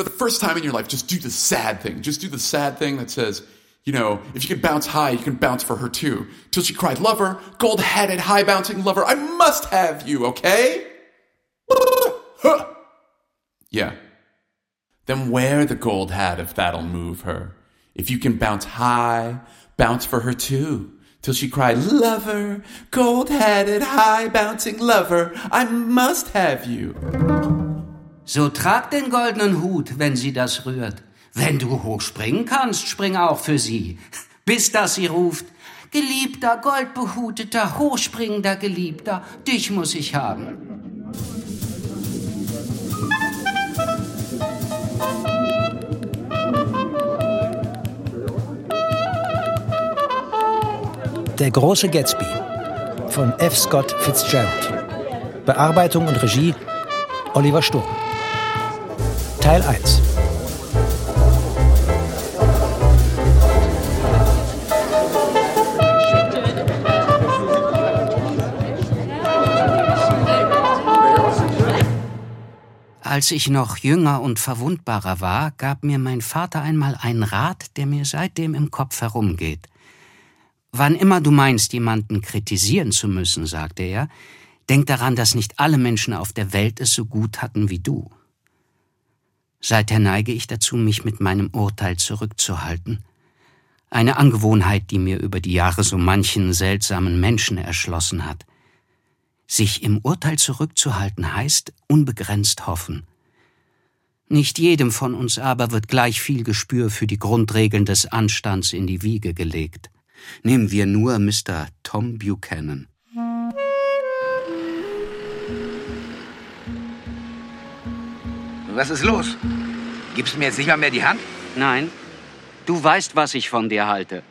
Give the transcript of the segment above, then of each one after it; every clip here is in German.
For the first time in your life, just do the sad thing. Just do the sad thing that says, you know, if you can bounce high, you can bounce for her too. Till she cried, lover, gold headed, high bouncing lover, I must have you, okay? Yeah. Then wear the gold hat if that'll move her. If you can bounce high, bounce for her too. Till she cried, lover, gold headed, high bouncing lover, I must have you. So trag den goldenen Hut, wenn sie das rührt. Wenn du hochspringen kannst, spring auch für sie. Bis dass sie ruft, Geliebter, goldbehuteter, hochspringender Geliebter, dich muss ich haben. Der große Gatsby von F. Scott Fitzgerald. Bearbeitung und Regie Oliver Sturm. Teil 1. Als ich noch jünger und verwundbarer war, gab mir mein Vater einmal einen Rat, der mir seitdem im Kopf herumgeht. Wann immer du meinst, jemanden kritisieren zu müssen, sagte er, denk daran, dass nicht alle Menschen auf der Welt es so gut hatten wie du. Seither neige ich dazu, mich mit meinem Urteil zurückzuhalten. Eine Angewohnheit, die mir über die Jahre so manchen seltsamen Menschen erschlossen hat. Sich im Urteil zurückzuhalten heißt unbegrenzt hoffen. Nicht jedem von uns aber wird gleich viel Gespür für die Grundregeln des Anstands in die Wiege gelegt. Nehmen wir nur Mr. Tom Buchanan. Was ist los? Gibst du mir jetzt nicht mal mehr die Hand? Nein, du weißt, was ich von dir halte.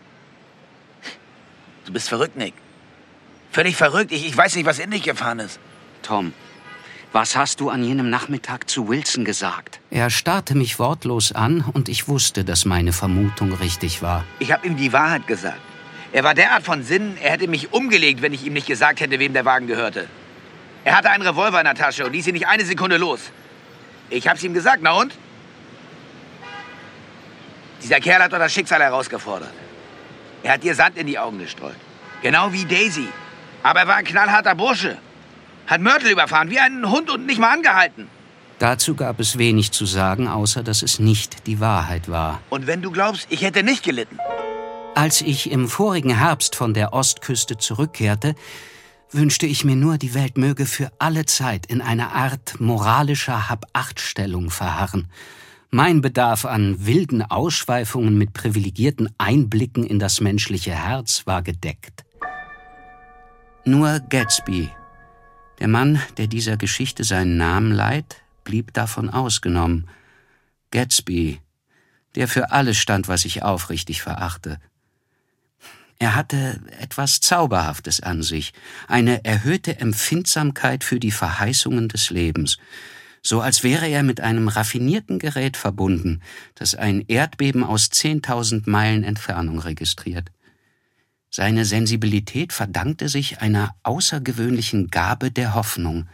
Du bist verrückt, Nick. Völlig verrückt. Ich, ich weiß nicht, was in dich gefahren ist. Tom, was hast du an jenem Nachmittag zu Wilson gesagt? Er starrte mich wortlos an und ich wusste, dass meine Vermutung richtig war. Ich habe ihm die Wahrheit gesagt. Er war derart von Sinnen, er hätte mich umgelegt, wenn ich ihm nicht gesagt hätte, wem der Wagen gehörte. Er hatte einen Revolver in der Tasche und ließ ihn nicht eine Sekunde los. Ich hab's ihm gesagt, na und? Dieser Kerl hat doch das Schicksal herausgefordert. Er hat dir Sand in die Augen gestreut. Genau wie Daisy. Aber er war ein knallharter Bursche. Hat Mörtel überfahren, wie ein Hund und nicht mal angehalten. Dazu gab es wenig zu sagen, außer dass es nicht die Wahrheit war. Und wenn du glaubst, ich hätte nicht gelitten. Als ich im vorigen Herbst von der Ostküste zurückkehrte, wünschte ich mir nur, die Welt möge für alle Zeit in einer Art moralischer Habachtstellung verharren. Mein Bedarf an wilden Ausschweifungen mit privilegierten Einblicken in das menschliche Herz war gedeckt. Nur Gatsby, der Mann, der dieser Geschichte seinen Namen leiht, blieb davon ausgenommen. Gatsby, der für alles stand, was ich aufrichtig verachte. Er hatte etwas Zauberhaftes an sich, eine erhöhte Empfindsamkeit für die Verheißungen des Lebens, so als wäre er mit einem raffinierten Gerät verbunden, das ein Erdbeben aus zehntausend Meilen Entfernung registriert. Seine Sensibilität verdankte sich einer außergewöhnlichen Gabe der Hoffnung,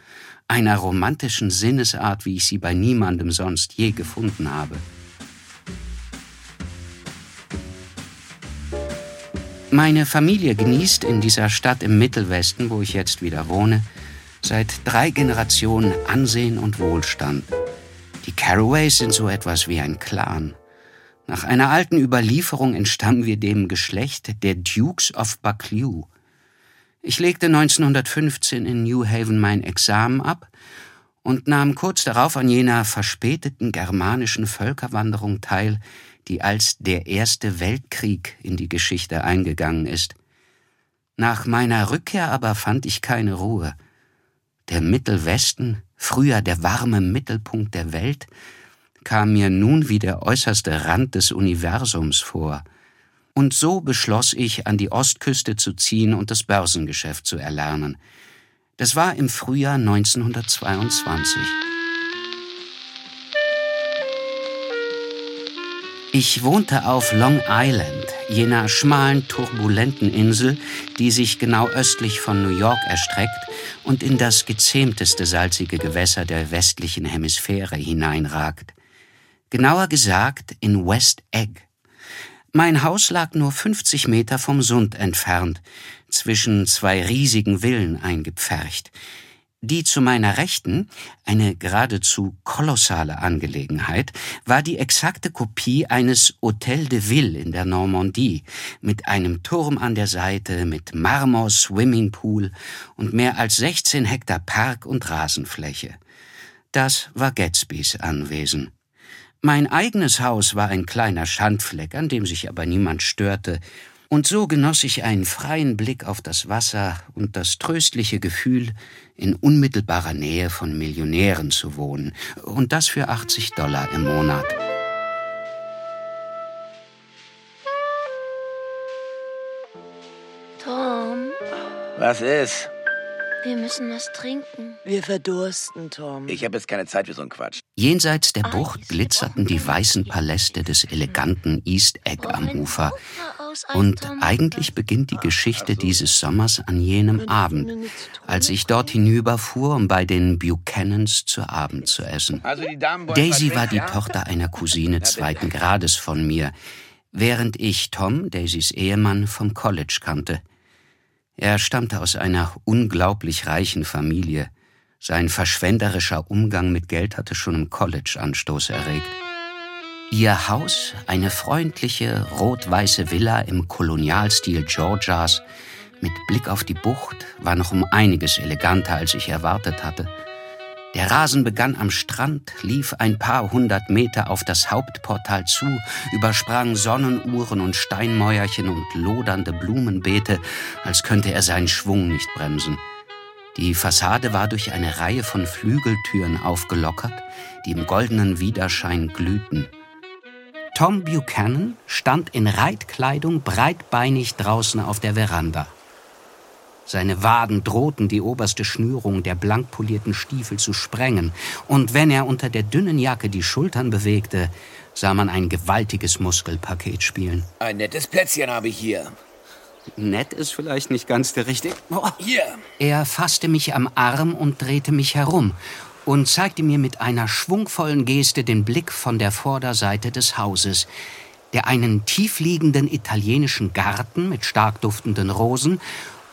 einer romantischen Sinnesart, wie ich sie bei niemandem sonst je gefunden habe. Meine Familie genießt in dieser Stadt im Mittelwesten, wo ich jetzt wieder wohne, seit drei Generationen Ansehen und Wohlstand. Die Caraways sind so etwas wie ein Clan. Nach einer alten Überlieferung entstammen wir dem Geschlecht der Dukes of Buccleuch. Ich legte 1915 in New Haven mein Examen ab und nahm kurz darauf an jener verspäteten germanischen Völkerwanderung teil, die als der Erste Weltkrieg in die Geschichte eingegangen ist. Nach meiner Rückkehr aber fand ich keine Ruhe. Der Mittelwesten, früher der warme Mittelpunkt der Welt, kam mir nun wie der äußerste Rand des Universums vor. Und so beschloss ich, an die Ostküste zu ziehen und das Börsengeschäft zu erlernen. Das war im Frühjahr 1922. Ich wohnte auf Long Island, jener schmalen, turbulenten Insel, die sich genau östlich von New York erstreckt und in das gezähmteste salzige Gewässer der westlichen Hemisphäre hineinragt. Genauer gesagt in West Egg. Mein Haus lag nur 50 Meter vom Sund entfernt, zwischen zwei riesigen Villen eingepfercht. Die zu meiner Rechten, eine geradezu kolossale Angelegenheit, war die exakte Kopie eines Hotel de Ville in der Normandie, mit einem Turm an der Seite, mit Marmor-Swimmingpool und mehr als 16 Hektar Park und Rasenfläche. Das war Gatsbys Anwesen. Mein eigenes Haus war ein kleiner Schandfleck, an dem sich aber niemand störte, und so genoss ich einen freien Blick auf das Wasser und das tröstliche Gefühl, in unmittelbarer Nähe von Millionären zu wohnen. Und das für 80 Dollar im Monat. Tom, Was ist? Wir müssen was trinken. Wir verdursten, Tom. Ich habe jetzt keine Zeit für so einen Quatsch. Jenseits der Bucht glitzerten die weißen Paläste des eleganten East Egg am Ufer. Und eigentlich beginnt die Geschichte dieses Sommers an jenem Abend, als ich dort hinüberfuhr, um bei den Buchanans zu Abend zu essen. Also Daisy war die? Tochter einer Cousine zweiten Grades von mir, während ich Tom, Daisys Ehemann, vom College kannte. Er stammte aus einer unglaublich reichen Familie. Sein verschwenderischer Umgang mit Geld hatte schon im College Anstoß erregt. Ihr Haus, eine freundliche, rot-weiße Villa im Kolonialstil Georgias, mit Blick auf die Bucht, war noch um einiges eleganter, als ich erwartet hatte. Der Rasen begann am Strand, lief ein paar hundert Meter auf das Hauptportal zu, übersprang Sonnenuhren und Steinmäuerchen und lodernde Blumenbeete, als könnte er seinen Schwung nicht bremsen. Die Fassade war durch eine Reihe von Flügeltüren aufgelockert, die im goldenen Widerschein glühten. Tom Buchanan stand in Reitkleidung breitbeinig draußen auf der Veranda. Seine Waden drohten die oberste Schnürung der blank polierten Stiefel zu sprengen, und wenn er unter der dünnen Jacke die Schultern bewegte, sah man ein gewaltiges Muskelpaket spielen. Ein nettes Plätzchen habe ich hier. Nett ist vielleicht nicht ganz der richtige. Oh. Hier. Er fasste mich am Arm und drehte mich herum und zeigte mir mit einer schwungvollen Geste den Blick von der Vorderseite des Hauses, der einen tiefliegenden italienischen Garten mit stark duftenden Rosen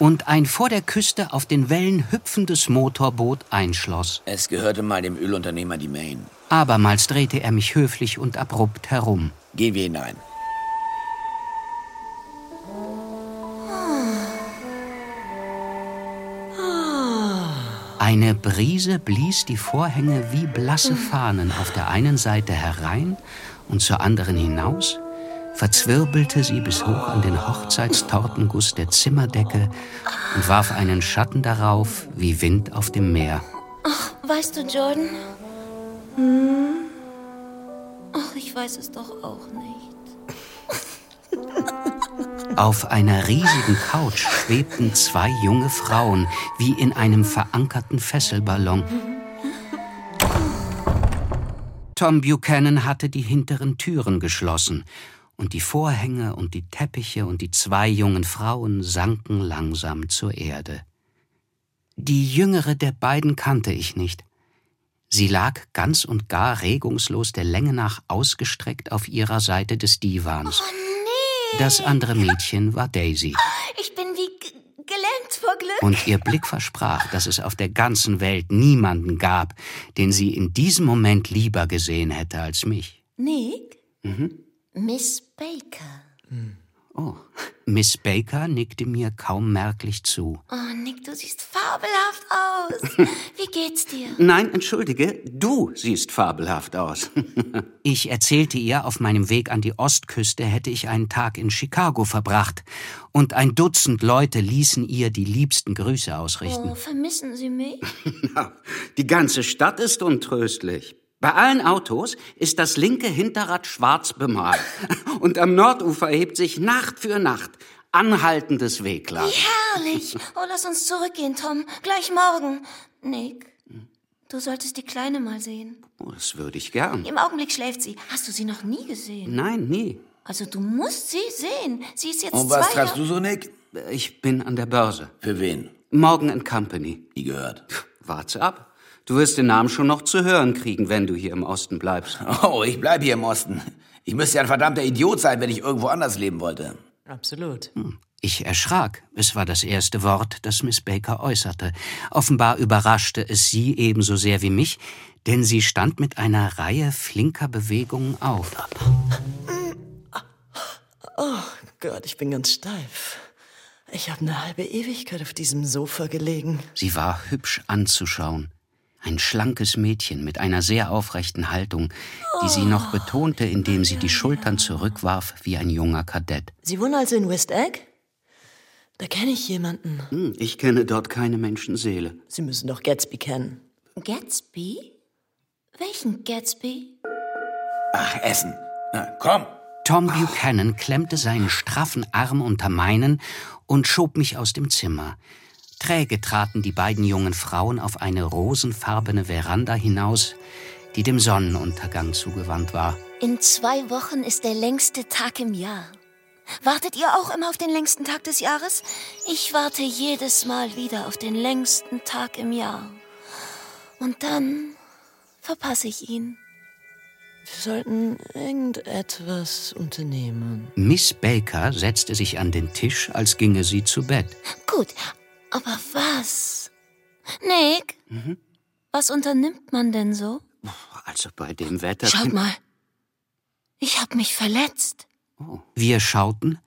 und ein vor der Küste auf den Wellen hüpfendes Motorboot einschloss. Es gehörte mal dem Ölunternehmer die Main. Abermals drehte er mich höflich und abrupt herum. Gehen wir hinein. Eine Brise blies die Vorhänge wie blasse Fahnen auf der einen Seite herein und zur anderen hinaus, verzwirbelte sie bis hoch an den Hochzeitstortenguss der Zimmerdecke und warf einen Schatten darauf wie Wind auf dem Meer. Weißt du, Jordan? Hm? Ach, ich weiß es doch auch nicht. Auf einer riesigen Couch schwebten zwei junge Frauen wie in einem verankerten Fesselballon. Tom Buchanan hatte die hinteren Türen geschlossen, und die Vorhänge und die Teppiche und die zwei jungen Frauen sanken langsam zur Erde. Die jüngere der beiden kannte ich nicht. Sie lag ganz und gar regungslos der Länge nach ausgestreckt auf ihrer Seite des Divans. Oh nee! Das andere Mädchen war Daisy. Ich bin wie gelähmt vor Glück. Und ihr Blick versprach, dass es auf der ganzen Welt niemanden gab, den sie in diesem Moment lieber gesehen hätte als mich. Nick? Miss Baker. Oh, Miss Baker nickte mir kaum merklich zu. Oh, Nick, du siehst fabelhaft aus. Wie geht's dir? Nein, entschuldige, du siehst fabelhaft aus. ich erzählte ihr, auf meinem Weg an die Ostküste hätte ich einen Tag in Chicago verbracht, und ein Dutzend Leute ließen ihr die liebsten Grüße ausrichten. Oh, vermissen Sie mich? Die ganze Stadt ist untröstlich. Bei allen Autos ist das linke Hinterrad schwarz bemalt. Und am Nordufer hebt sich Nacht für Nacht anhaltendes Wehklagen. Herrlich. Oh, lass uns zurückgehen, Tom. Gleich morgen. Nick, du solltest die Kleine mal sehen. Oh, das würde ich gern. Im Augenblick schläft sie. Hast du sie noch nie gesehen? Nein, nie. Also du musst sie sehen. Sie ist jetzt Und was zwei treibst du so, Nick? Ich bin an der Börse. Für wen? Morgan and Company. Die gehört. Wart's ab. Du wirst den Namen schon noch zu hören kriegen, wenn du hier im Osten bleibst. Oh, ich bleib hier im Osten. Ich müsste ja ein verdammter Idiot sein, wenn ich irgendwo anders leben wollte. Absolut. Hm. Ich erschrak. Es war das erste Wort, das Miss Baker äußerte. Offenbar überraschte es sie ebenso sehr wie mich, denn sie stand mit einer Reihe flinker Bewegungen auf. Oh Gott, ich bin ganz steif. Ich habe eine halbe Ewigkeit auf diesem Sofa gelegen. Sie war hübsch anzuschauen. Ein schlankes Mädchen mit einer sehr aufrechten Haltung, die sie noch betonte, indem sie die Schultern zurückwarf wie ein junger Kadett. Sie wohnen also in West Egg? Da kenne ich jemanden. Hm, ich kenne dort keine Menschenseele. Sie müssen doch Gatsby kennen. Gatsby? Welchen Gatsby? Ach, Essen. Na, komm. Tom Buchanan klemmte seinen straffen Arm unter meinen und schob mich aus dem Zimmer. Träge traten die beiden jungen Frauen auf eine rosenfarbene Veranda hinaus, die dem Sonnenuntergang zugewandt war. In zwei Wochen ist der längste Tag im Jahr. Wartet ihr auch immer auf den längsten Tag des Jahres? Ich warte jedes Mal wieder auf den längsten Tag im Jahr. Und dann verpasse ich ihn. Wir sollten irgendetwas unternehmen. Miss Baker setzte sich an den Tisch, als ginge sie zu Bett. Gut, aber was? Nick, mhm. was unternimmt man denn so? Also bei dem Wetter. Schaut mal. Ich hab mich verletzt. Oh. Wir schauten.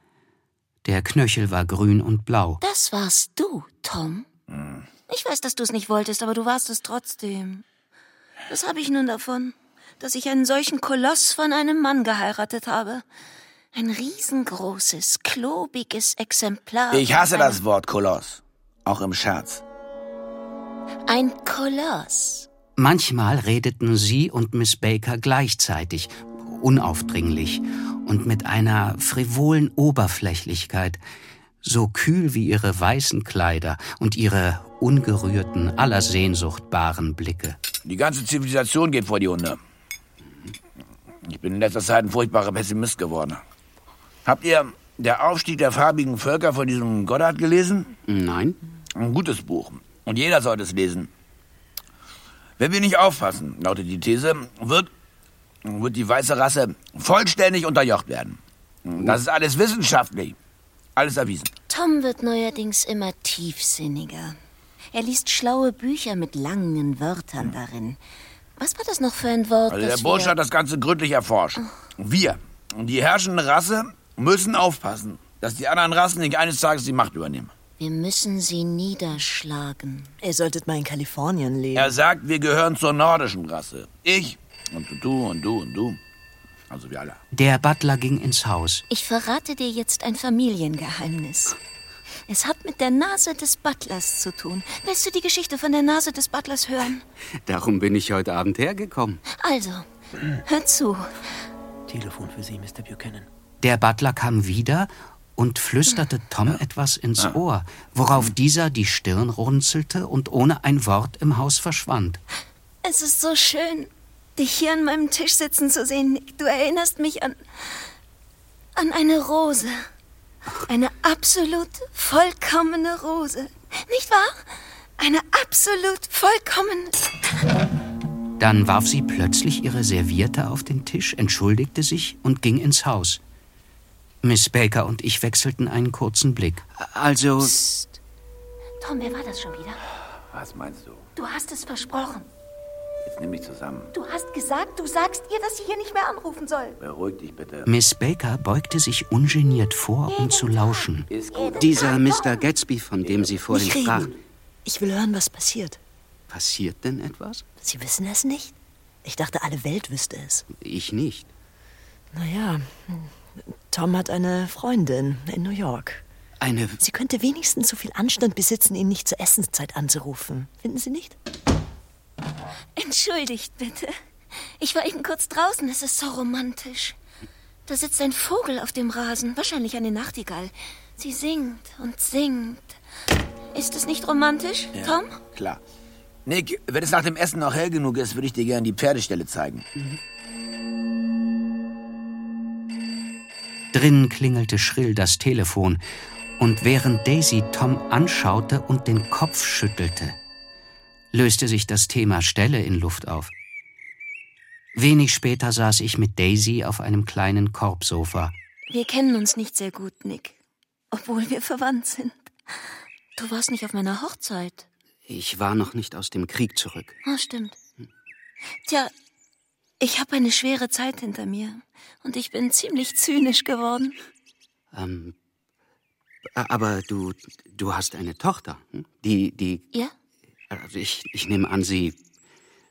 Der Knöchel war grün und blau. Das warst du, Tom. Mhm. Ich weiß, dass du es nicht wolltest, aber du warst es trotzdem. Was habe ich nun davon? dass ich einen solchen Koloss von einem Mann geheiratet habe. Ein riesengroßes, klobiges Exemplar. Ich hasse das Wort Koloss. Auch im Scherz. Ein Koloss. Manchmal redeten sie und Miss Baker gleichzeitig, unaufdringlich und mit einer frivolen Oberflächlichkeit, so kühl wie ihre weißen Kleider und ihre ungerührten, aller Sehnsucht baren Blicke. Die ganze Zivilisation geht vor die Hunde. Ich bin in letzter Zeit ein furchtbarer Pessimist geworden. Habt ihr Der Aufstieg der farbigen Völker von diesem Goddard gelesen? Nein. Ein gutes Buch. Und jeder sollte es lesen. Wenn wir nicht aufpassen, lautet die These, wird, wird die weiße Rasse vollständig unterjocht werden. Das ist alles wissenschaftlich. Alles erwiesen. Tom wird neuerdings immer tiefsinniger. Er liest schlaue Bücher mit langen Wörtern darin. Was war das noch für ein Wort? Also der Bursche hat das Ganze gründlich erforscht. Wir, die herrschende Rasse, müssen aufpassen, dass die anderen Rassen nicht eines Tages die Macht übernehmen. Wir müssen sie niederschlagen. Ihr solltet mal in Kalifornien leben. Er sagt, wir gehören zur nordischen Rasse. Ich und du und du und du. Also wir alle. Der Butler ging ins Haus. Ich verrate dir jetzt ein Familiengeheimnis. Es hat mit der Nase des Butlers zu tun. Willst du die Geschichte von der Nase des Butlers hören? Darum bin ich heute Abend hergekommen. Also, hör zu. Telefon für Sie, Mr. Buchanan. Der Butler kam wieder und flüsterte Tom etwas ins Ohr, worauf dieser die Stirn runzelte und ohne ein Wort im Haus verschwand. Es ist so schön, dich hier an meinem Tisch sitzen zu sehen, Nick. Du erinnerst mich an. an eine Rose. Eine absolut vollkommene Rose. Nicht wahr? Eine absolut vollkommene. Dann warf sie plötzlich ihre Serviette auf den Tisch, entschuldigte sich und ging ins Haus. Miss Baker und ich wechselten einen kurzen Blick. Also. Psst. Tom, wer war das schon wieder? Was meinst du? Du hast es versprochen. Jetzt nimm mich zusammen. Du hast gesagt, du sagst ihr, dass sie hier nicht mehr anrufen soll. Beruhig dich bitte. Miss Baker beugte sich ungeniert vor, um zu lauschen. Ist gut. Dieser Mr. Gatsby, von dem Sie vorhin Nicht sprachen. reden. Ich will hören, was passiert. Passiert denn etwas? Sie wissen es nicht? Ich dachte, alle Welt wüsste es. Ich nicht. Naja, Tom hat eine Freundin in New York. Eine. Sie könnte wenigstens so viel Anstand besitzen, ihn nicht zur Essenszeit anzurufen. Finden Sie nicht? Entschuldigt bitte. Ich war eben kurz draußen. Es ist so romantisch. Da sitzt ein Vogel auf dem Rasen, wahrscheinlich eine Nachtigall. Sie singt und singt. Ist es nicht romantisch, Tom? Klar. Nick, wenn es nach dem Essen noch hell genug ist, würde ich dir gerne die Pferdestelle zeigen. Drinnen klingelte schrill das Telefon, und während Daisy Tom anschaute und den Kopf schüttelte, löste sich das Thema Stelle in Luft auf. Wenig später saß ich mit Daisy auf einem kleinen Korbsofa. Wir kennen uns nicht sehr gut, Nick. Obwohl wir verwandt sind. Du warst nicht auf meiner Hochzeit. Ich war noch nicht aus dem Krieg zurück. Ah, stimmt. Tja, ich habe eine schwere Zeit hinter mir. Und ich bin ziemlich zynisch geworden. Ähm, aber du, du hast eine Tochter, hm? die, die. Ja? Also ich, ich nehme an, sie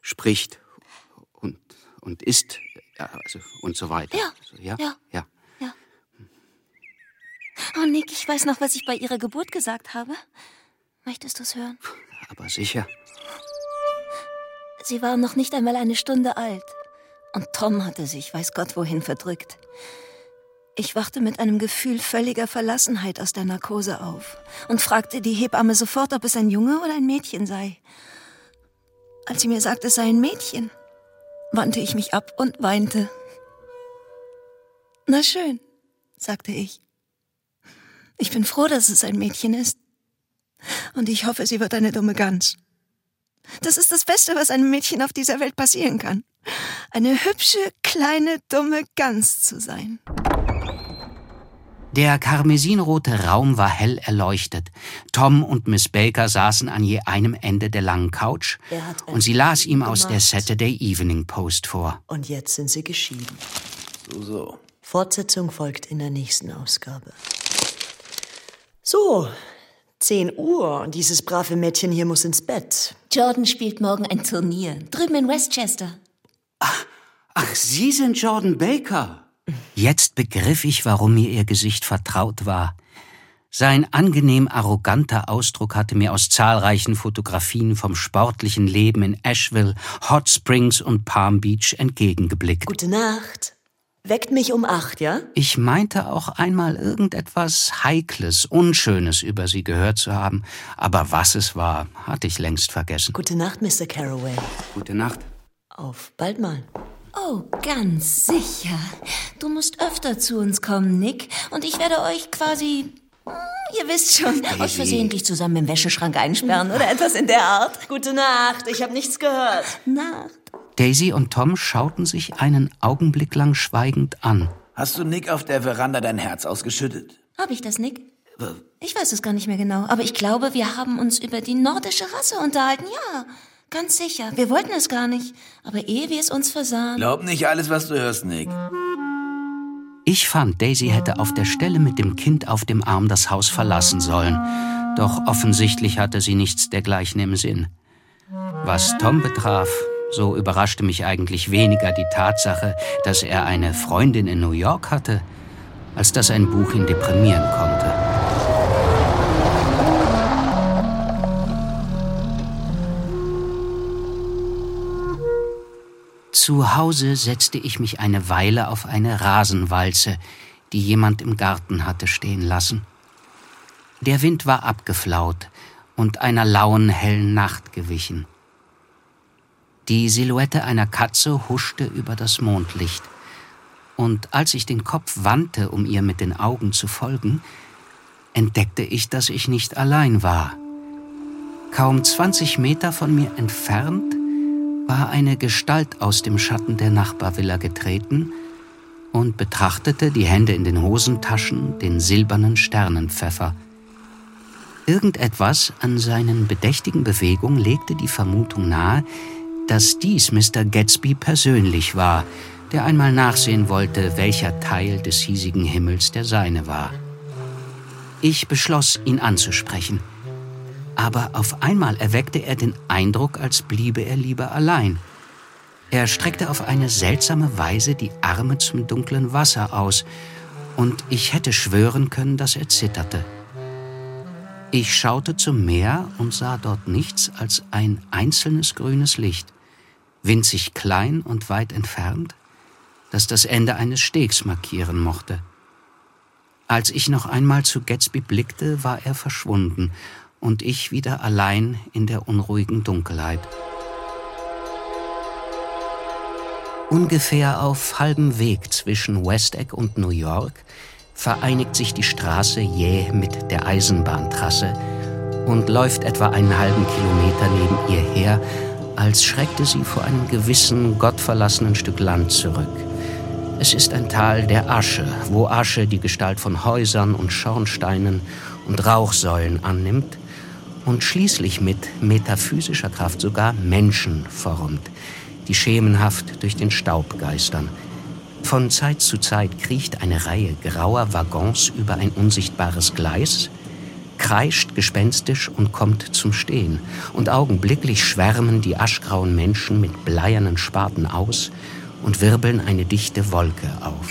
spricht und, und isst also und so weiter. Ja. Also, ja. Ja. Ja. Oh, Nick, ich weiß noch, was ich bei ihrer Geburt gesagt habe. Möchtest du es hören? Aber sicher. Sie war noch nicht einmal eine Stunde alt. Und Tom hatte sich, weiß Gott wohin, verdrückt. Ich wachte mit einem Gefühl völliger Verlassenheit aus der Narkose auf und fragte die Hebamme sofort, ob es ein Junge oder ein Mädchen sei. Als sie mir sagte, es sei ein Mädchen, wandte ich mich ab und weinte. Na schön, sagte ich. Ich bin froh, dass es ein Mädchen ist. Und ich hoffe, sie wird eine dumme Gans. Das ist das Beste, was einem Mädchen auf dieser Welt passieren kann. Eine hübsche, kleine, dumme Gans zu sein. Der karmesinrote Raum war hell erleuchtet. Tom und Miss Baker saßen an je einem Ende der langen Couch und sie las ihm aus der. Saturday Evening Post vor. Und jetzt sind sie geschieden. So, so. Fortsetzung folgt in der nächsten Ausgabe. So, 10 Uhr und dieses brave Mädchen hier muss ins Bett. Jordan spielt morgen ein Turnier. Drüben in Westchester. Ach, Sie sind Jordan Baker. Jetzt begriff ich, warum mir ihr Gesicht vertraut war. Sein angenehm arroganter Ausdruck hatte mir aus zahlreichen Fotografien vom sportlichen Leben in Asheville, Hot Springs und Palm Beach entgegengeblickt. Gute Nacht. Weckt mich um acht, ja? Ich meinte auch einmal irgendetwas Heikles, Unschönes über sie gehört zu haben, aber was es war, hatte ich längst vergessen. Gute Nacht, Mr. Carraway. Gute Nacht. Auf bald mal. Oh, ganz sicher. Du musst öfter zu uns kommen, Nick. Und ich werde euch quasi. hm, Ihr wisst schon, euch versehentlich zusammen im Wäscheschrank einsperren oder etwas in der Art. Gute Nacht, ich habe nichts gehört. Nacht. Daisy und Tom schauten sich einen Augenblick lang schweigend an. Hast du Nick auf der Veranda dein Herz ausgeschüttet? Hab ich das, Nick? Ich weiß es gar nicht mehr genau, aber ich glaube, wir haben uns über die nordische Rasse unterhalten. Ja, ganz sicher. Wir wollten es gar nicht. Aber ehe wir es uns versahen. Glaub nicht alles, was du hörst, Nick. Ich fand, Daisy hätte auf der Stelle mit dem Kind auf dem Arm das Haus verlassen sollen. Doch offensichtlich hatte sie nichts dergleichen im Sinn. Was Tom betraf, so überraschte mich eigentlich weniger die Tatsache, dass er eine Freundin in New York hatte, als dass ein Buch ihn deprimieren konnte. Zu Hause setzte ich mich eine Weile auf eine Rasenwalze, die jemand im Garten hatte stehen lassen. Der Wind war abgeflaut und einer lauen, hellen Nacht gewichen. Die Silhouette einer Katze huschte über das Mondlicht, und als ich den Kopf wandte, um ihr mit den Augen zu folgen, entdeckte ich, dass ich nicht allein war. Kaum 20 Meter von mir entfernt war eine Gestalt aus dem Schatten der Nachbarvilla getreten und betrachtete, die Hände in den Hosentaschen, den silbernen Sternenpfeffer. Irgendetwas an seinen bedächtigen Bewegungen legte die Vermutung nahe, dass dies Mr. Gatsby persönlich war, der einmal nachsehen wollte, welcher Teil des hiesigen Himmels der seine war. Ich beschloss, ihn anzusprechen. Aber auf einmal erweckte er den Eindruck, als bliebe er lieber allein. Er streckte auf eine seltsame Weise die Arme zum dunklen Wasser aus, und ich hätte schwören können, dass er zitterte. Ich schaute zum Meer und sah dort nichts als ein einzelnes grünes Licht, winzig klein und weit entfernt, das das Ende eines Stegs markieren mochte. Als ich noch einmal zu Gatsby blickte, war er verschwunden und ich wieder allein in der unruhigen Dunkelheit. Ungefähr auf halbem Weg zwischen Westegg und New York vereinigt sich die Straße jäh mit der Eisenbahntrasse und läuft etwa einen halben Kilometer neben ihr her, als schreckte sie vor einem gewissen, gottverlassenen Stück Land zurück. Es ist ein Tal der Asche, wo Asche die Gestalt von Häusern und Schornsteinen und Rauchsäulen annimmt und schließlich mit metaphysischer Kraft sogar Menschen formt, die schemenhaft durch den Staub geistern. Von Zeit zu Zeit kriecht eine Reihe grauer Waggons über ein unsichtbares Gleis, kreischt gespenstisch und kommt zum Stehen. Und augenblicklich schwärmen die aschgrauen Menschen mit bleiernen Spaten aus und wirbeln eine dichte Wolke auf.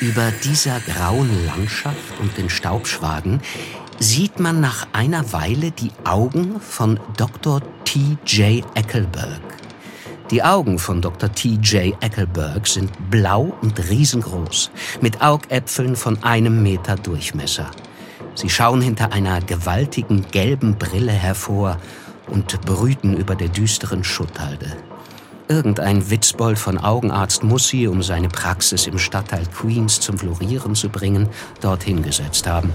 Über dieser grauen Landschaft und den Staubschwaden sieht man nach einer Weile die Augen von Dr. T.J. Eckelberg. Die Augen von Dr. T.J. Eckelberg sind blau und riesengroß, mit Augäpfeln von einem Meter Durchmesser. Sie schauen hinter einer gewaltigen gelben Brille hervor und brüten über der düsteren Schutthalde. Irgendein Witzbold von Augenarzt muss sie, um seine Praxis im Stadtteil Queens zum Florieren zu bringen, dorthin gesetzt haben.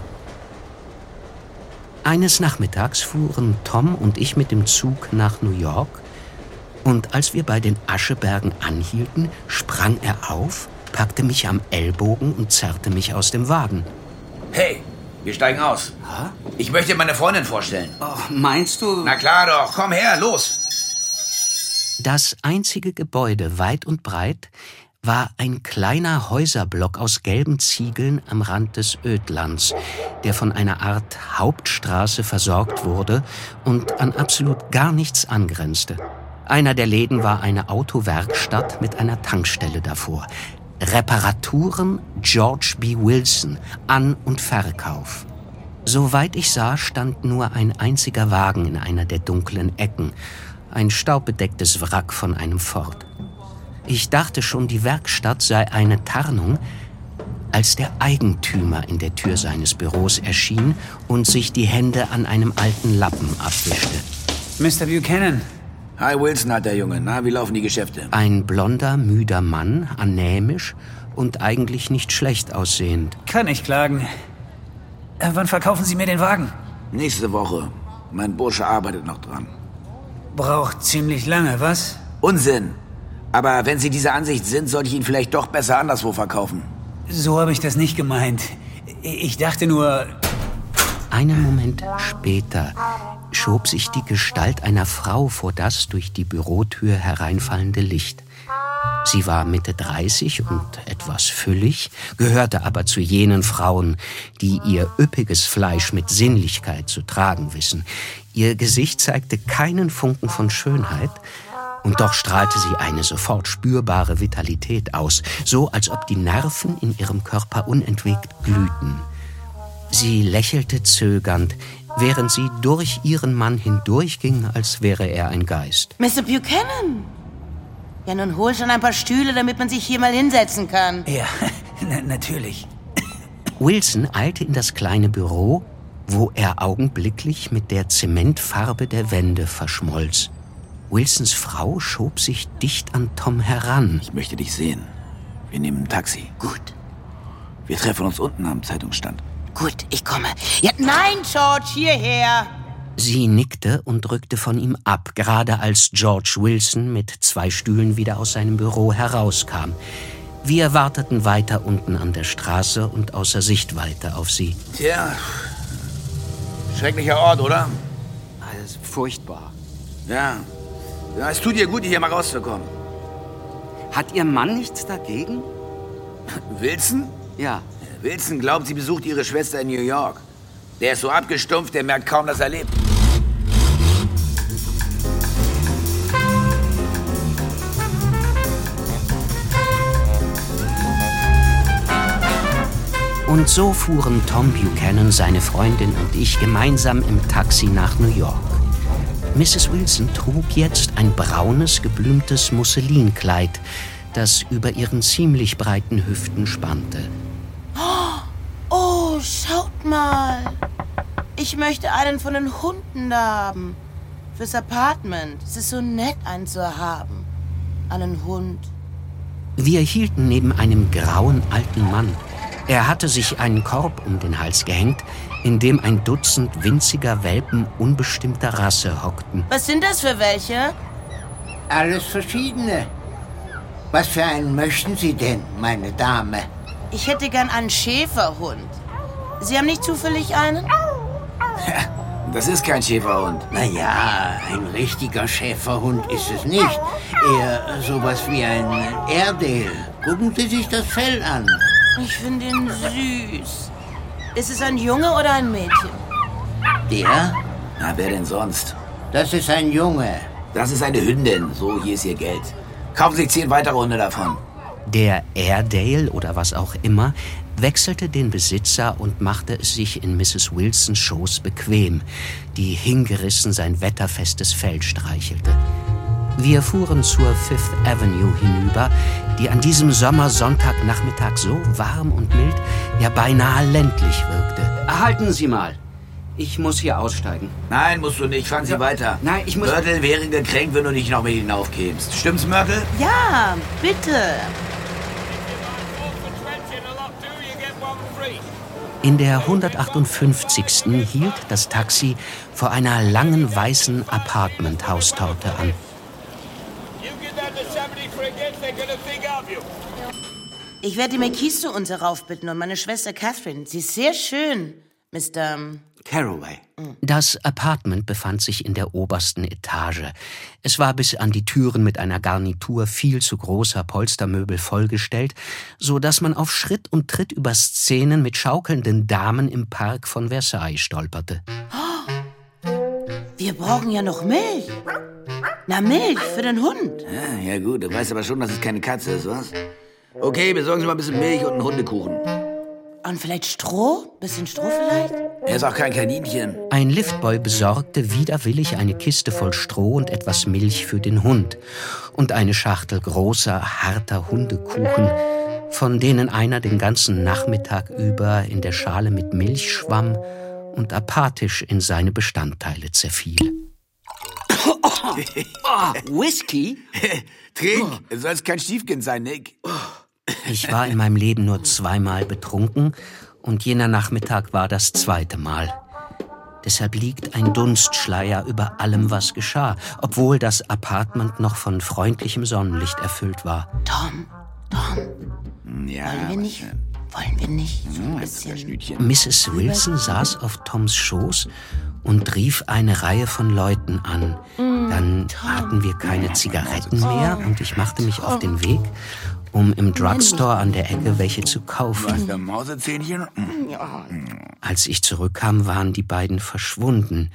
Eines Nachmittags fuhren Tom und ich mit dem Zug nach New York und als wir bei den Aschebergen anhielten, sprang er auf, packte mich am Ellbogen und zerrte mich aus dem Wagen. Hey, wir steigen aus. Ha? Ich möchte meine Freundin vorstellen. Oh, meinst du? Na klar doch, komm her, los. Das einzige Gebäude weit und breit war ein kleiner Häuserblock aus gelben Ziegeln am Rand des Ödlands, der von einer Art Hauptstraße versorgt wurde und an absolut gar nichts angrenzte. Einer der Läden war eine Autowerkstatt mit einer Tankstelle davor. Reparaturen George B. Wilson, An- und Verkauf. Soweit ich sah, stand nur ein einziger Wagen in einer der dunklen Ecken, ein staubbedecktes Wrack von einem Ford. Ich dachte schon, die Werkstatt sei eine Tarnung, als der Eigentümer in der Tür seines Büros erschien und sich die Hände an einem alten Lappen abwischte. Mr. Buchanan, Hi Wilson, hat der Junge. Na, wie laufen die Geschäfte? Ein blonder, müder Mann, anämisch und eigentlich nicht schlecht aussehend. kann ich klagen. Äh, wann verkaufen Sie mir den Wagen? Nächste Woche. Mein Bursche arbeitet noch dran. Braucht ziemlich lange, was? Unsinn. Aber wenn Sie dieser Ansicht sind, sollte ich ihn vielleicht doch besser anderswo verkaufen. So habe ich das nicht gemeint. Ich dachte nur, Einen Moment später schob sich die Gestalt einer Frau vor das durch die Bürotür hereinfallende Licht. Sie war Mitte 30 und etwas füllig, gehörte aber zu jenen Frauen, die ihr üppiges Fleisch mit Sinnlichkeit zu tragen wissen. Ihr Gesicht zeigte keinen Funken von Schönheit, und doch strahlte sie eine sofort spürbare Vitalität aus, so als ob die Nerven in ihrem Körper unentwegt glühten. Sie lächelte zögernd, während sie durch ihren Mann hindurchging, als wäre er ein Geist. Mr. Buchanan! Ja, nun hol schon ein paar Stühle, damit man sich hier mal hinsetzen kann. ja, na, natürlich. Wilson eilte in das kleine Büro, wo er augenblicklich mit der Zementfarbe der Wände verschmolz. Wilsons Frau schob sich dicht an Tom heran. Ich möchte dich sehen. Wir nehmen ein Taxi. Gut, Wir treffen uns unten am Zeitungsstand. Gut, ich komme. Ja, nein, George, hierher! Sie nickte und rückte von ihm ab, gerade als George Wilson mit zwei Stühlen wieder aus seinem Büro herauskam. Wir warteten weiter unten an der Straße und außer Sichtweite auf sie. Tja, schrecklicher Ort, oder? Alles furchtbar. Ja. Ja, es tut dir gut, hier mal rauszukommen. Hat Ihr Mann nichts dagegen? Wilson? Ja. Wilson glaubt, sie besucht ihre Schwester in New York. Der ist so abgestumpft, der merkt kaum, dass er lebt. Und so fuhren Tom Buchanan, seine Freundin und ich gemeinsam im Taxi nach New York. Mrs. Wilson trug jetzt ein braunes, geblümtes Musselinkleid, das über ihren ziemlich breiten Hüften spannte. Schaut mal. Ich möchte einen von den Hunden da haben. Fürs Apartment. Es ist so nett, einen zu haben. Einen Hund. Wir hielten neben einem grauen alten Mann, Er hatte sich einen Korb um den Hals gehängt, in dem ein Dutzend winziger Welpen unbestimmter Rasse hockten. Was sind das für welche? Alles verschiedene. Was für einen möchten Sie denn, meine Dame? Ich hätte gern einen Schäferhund. Sie haben nicht zufällig einen? Das ist kein Schäferhund. Naja, ein richtiger Schäferhund ist es nicht. Eher sowas wie ein Airedale. Gucken Sie sich das Fell an. Ich finde ihn süß. Ist es ein Junge oder ein Mädchen? Der? Na, wer denn sonst? Das ist ein Junge. Das ist eine Hündin. So, hier ist ihr Geld. Kaufen Sie zehn weitere Hunde davon. Der Airedale oder was auch immer wechselte den Besitzer und machte es sich in Mrs. Wilsons Schoß bequem, die hingerissen sein wetterfestes Fell streichelte. Wir fuhren zur Fifth Avenue hinüber, die an diesem Sommersonntagnachmittag so warm und mild, ja beinahe ländlich wirkte. Erhalten Sie mal. Ich muss hier aussteigen. Nein, musst du nicht. Fahren Sie weiter. Nein, ich muss... Mörtel wäre gekränkt, wenn du nicht noch mit hinaufkämst. Stimmt's, Mörtel? Ja, bitte. In der 158. hielt das Taxi vor einer langen weißen Apartment-Haustorte an. Ich werde die zu uns heraufbitten und meine Schwester Catherine. Sie ist sehr schön, Mr. Caraway. Das Apartment befand sich in der obersten Etage. Es war bis an die Türen mit einer Garnitur viel zu großer Polstermöbel vollgestellt, so dass man auf Schritt und Tritt über Szenen mit schaukelnden Damen im Park von Versailles stolperte. Wir brauchen ja noch Milch. Na, Milch für den Hund. Ja, ja gut, du weißt aber schon, dass es keine Katze ist, was? Okay, besorgen Sie mal ein bisschen Milch und einen Hundekuchen. Und vielleicht Stroh? Bisschen Stroh vielleicht? Er ist auch kein Kaninchen. Ein Liftboy besorgte widerwillig eine Kiste voll Stroh und etwas Milch für den Hund und eine Schachtel großer, harter Hundekuchen, von denen einer den ganzen Nachmittag über in der Schale mit Milch schwamm und apathisch in seine Bestandteile zerfiel. Oh, Whisky? Trink, es soll kein Stiefkind sein, Nick. Ich war in meinem Leben nur zweimal betrunken und jener Nachmittag war das zweite Mal. Deshalb liegt ein Dunstschleier über allem, was geschah, obwohl das Apartment noch von freundlichem Sonnenlicht erfüllt war. Tom, Tom, Ja, wollen wir nicht, wollen wir nicht so ein bisschen... Mrs. Wilson saß auf Toms Schoß und rief eine Reihe von Leuten an. Dann hatten wir keine Zigaretten mehr und ich machte mich auf den Weg, um im Drugstore an der Ecke welche zu kaufen. Der Mausezähnchen? Als ich zurückkam, waren die beiden verschwunden.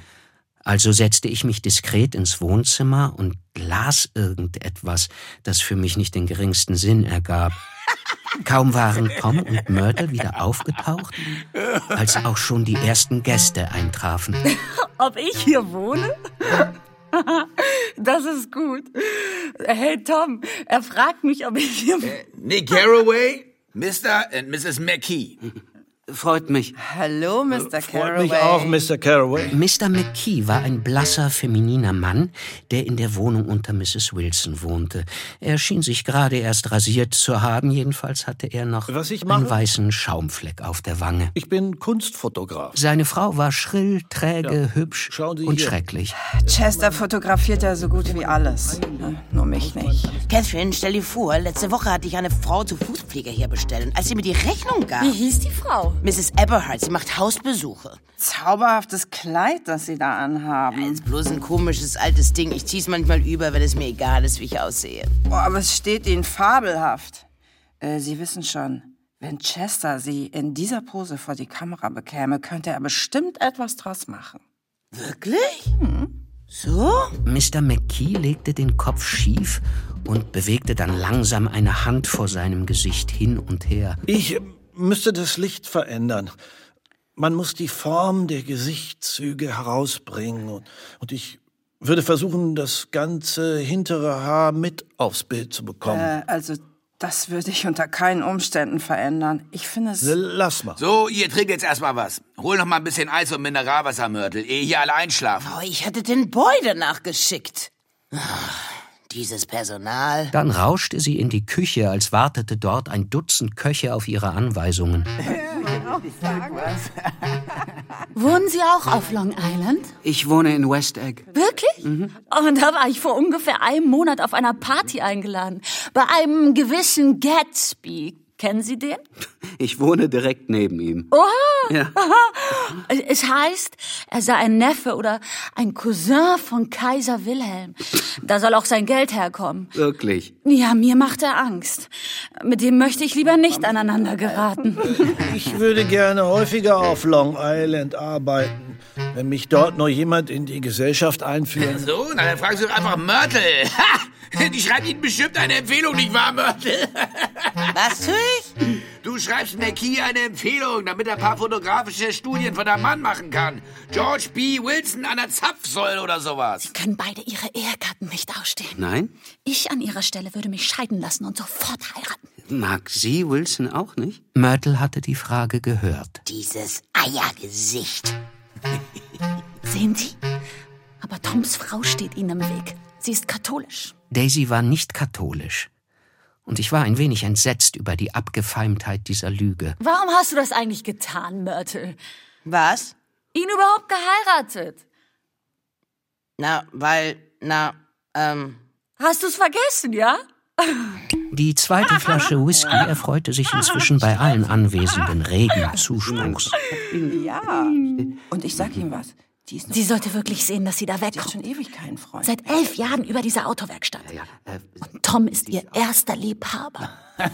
Also setzte ich mich diskret ins Wohnzimmer und las irgendetwas, das für mich nicht den geringsten Sinn ergab. Kaum waren Tom und Myrtle wieder aufgetaucht, als auch schon die ersten Gäste eintrafen. Ob ich hier wohne? Das ist gut. Hey Tom, er fragt mich, ob ich hier. Nick Caraway, Mr. and Mrs. McKee. Freut mich. Hallo, Mr. Freut mich auch, Mr. Caraway. Mr. McKee war ein blasser, femininer Mann, der in der Wohnung unter Mrs. Wilson wohnte. Er schien sich gerade erst rasiert zu haben, jedenfalls hatte er noch Was ich mache? einen weißen Schaumfleck auf der Wange. Ich bin Kunstfotograf. Seine Frau war schrill, träge, hübsch Schauen Sie und hier. schrecklich. Chester fotografiert ja so gut wie alles. Nur mich nicht. Catherine, stell dir vor, letzte Woche hatte ich eine Frau zu Fußpflege hier bestellen. Als sie mir die Rechnung gab... Wie hieß die Frau? Mrs. Eberhard, sie macht Hausbesuche. Zauberhaftes Kleid, das Sie da anhaben. Ist bloß ein komisches altes Ding. Ich zieh's manchmal über, wenn es mir egal ist, wie ich aussehe. Oh, aber es steht Ihnen fabelhaft. Äh, Sie wissen schon, wenn Chester Sie in dieser Pose vor die Kamera bekäme, könnte er bestimmt etwas draus machen. Wirklich? So? Mr. McKee legte den Kopf schief und bewegte dann langsam eine Hand vor seinem Gesicht hin und her. Ich äh, müsste das Licht verändern. Man muss die Form der Gesichtszüge herausbringen. Und, und ich würde versuchen, das ganze hintere Haar mit aufs Bild zu bekommen. Äh, also, das würde ich unter keinen Umständen verändern. Ich finde es. Lass mal. So, ihr trinkt jetzt erstmal was. Hol noch mal ein bisschen Eis und Mineralwasser, Mörtel, ehe hier alle einschlafen. Oh, ich hatte den Boy danach geschickt. Ah, Dieses Personal. Dann rauschte sie in die Küche, als wartete dort ein Dutzend Köche auf ihre Anweisungen. Wohnen Sie auch auf Long Island? Ich wohne in West Egg. Wirklich? Mhm. Und da war ich vor ungefähr einem Monat auf einer Party eingeladen. Bei einem gewissen Gatsby. Kennen Sie den? Ich wohne direkt neben ihm. Oha! Ja. Es heißt, er sei ein Neffe oder ein Cousin von Kaiser Wilhelm. Da soll auch sein Geld herkommen. Wirklich. Ja, mir macht er Angst. Mit dem möchte ich lieber nicht aneinander geraten. Ich würde gerne häufiger auf Long Island arbeiten, wenn mich dort noch jemand in die Gesellschaft einführen. So, na dann fragen Sie doch einfach Mörtel. Ha! Die schreibt Ihnen bestimmt eine Empfehlung, nicht wahr, Mörtel? Was tue ich? Du schreibst McKee eine Empfehlung, damit er ein paar fotografische Studien von deinem Mann machen kann. George B. Wilson an der Zapfsäule oder sowas. Können beide ihre Ehegatten nicht ausstehen. Nein? Ich an ihrer Stelle würde mich scheiden lassen und sofort heiraten. Mag sie Wilson auch nicht? Myrtle hatte die Frage gehört. Dieses Eiergesicht. Sehen Sie? Aber Toms Frau steht ihnen im Weg. Sie ist katholisch. Daisy war nicht katholisch. Und ich war ein wenig entsetzt über die Abgefeimtheit dieser Lüge. Warum hast du das eigentlich getan, Myrtle? Was? Ihn überhaupt geheiratet? Na, weil, na, ähm. Hast du's vergessen, ja? Die zweite Flasche Whisky erfreute sich inzwischen bei allen Anwesenden regen Zuspruchs. Ja. Und ich sag ihm was. Die ist noch Sie sollte wirklich sehen, dass sie da die hat wegkommt. schon ewig keinen Freund. Seit elf Jahren über dieser Autowerkstatt. Und Tom ist ihr erster Liebhaber.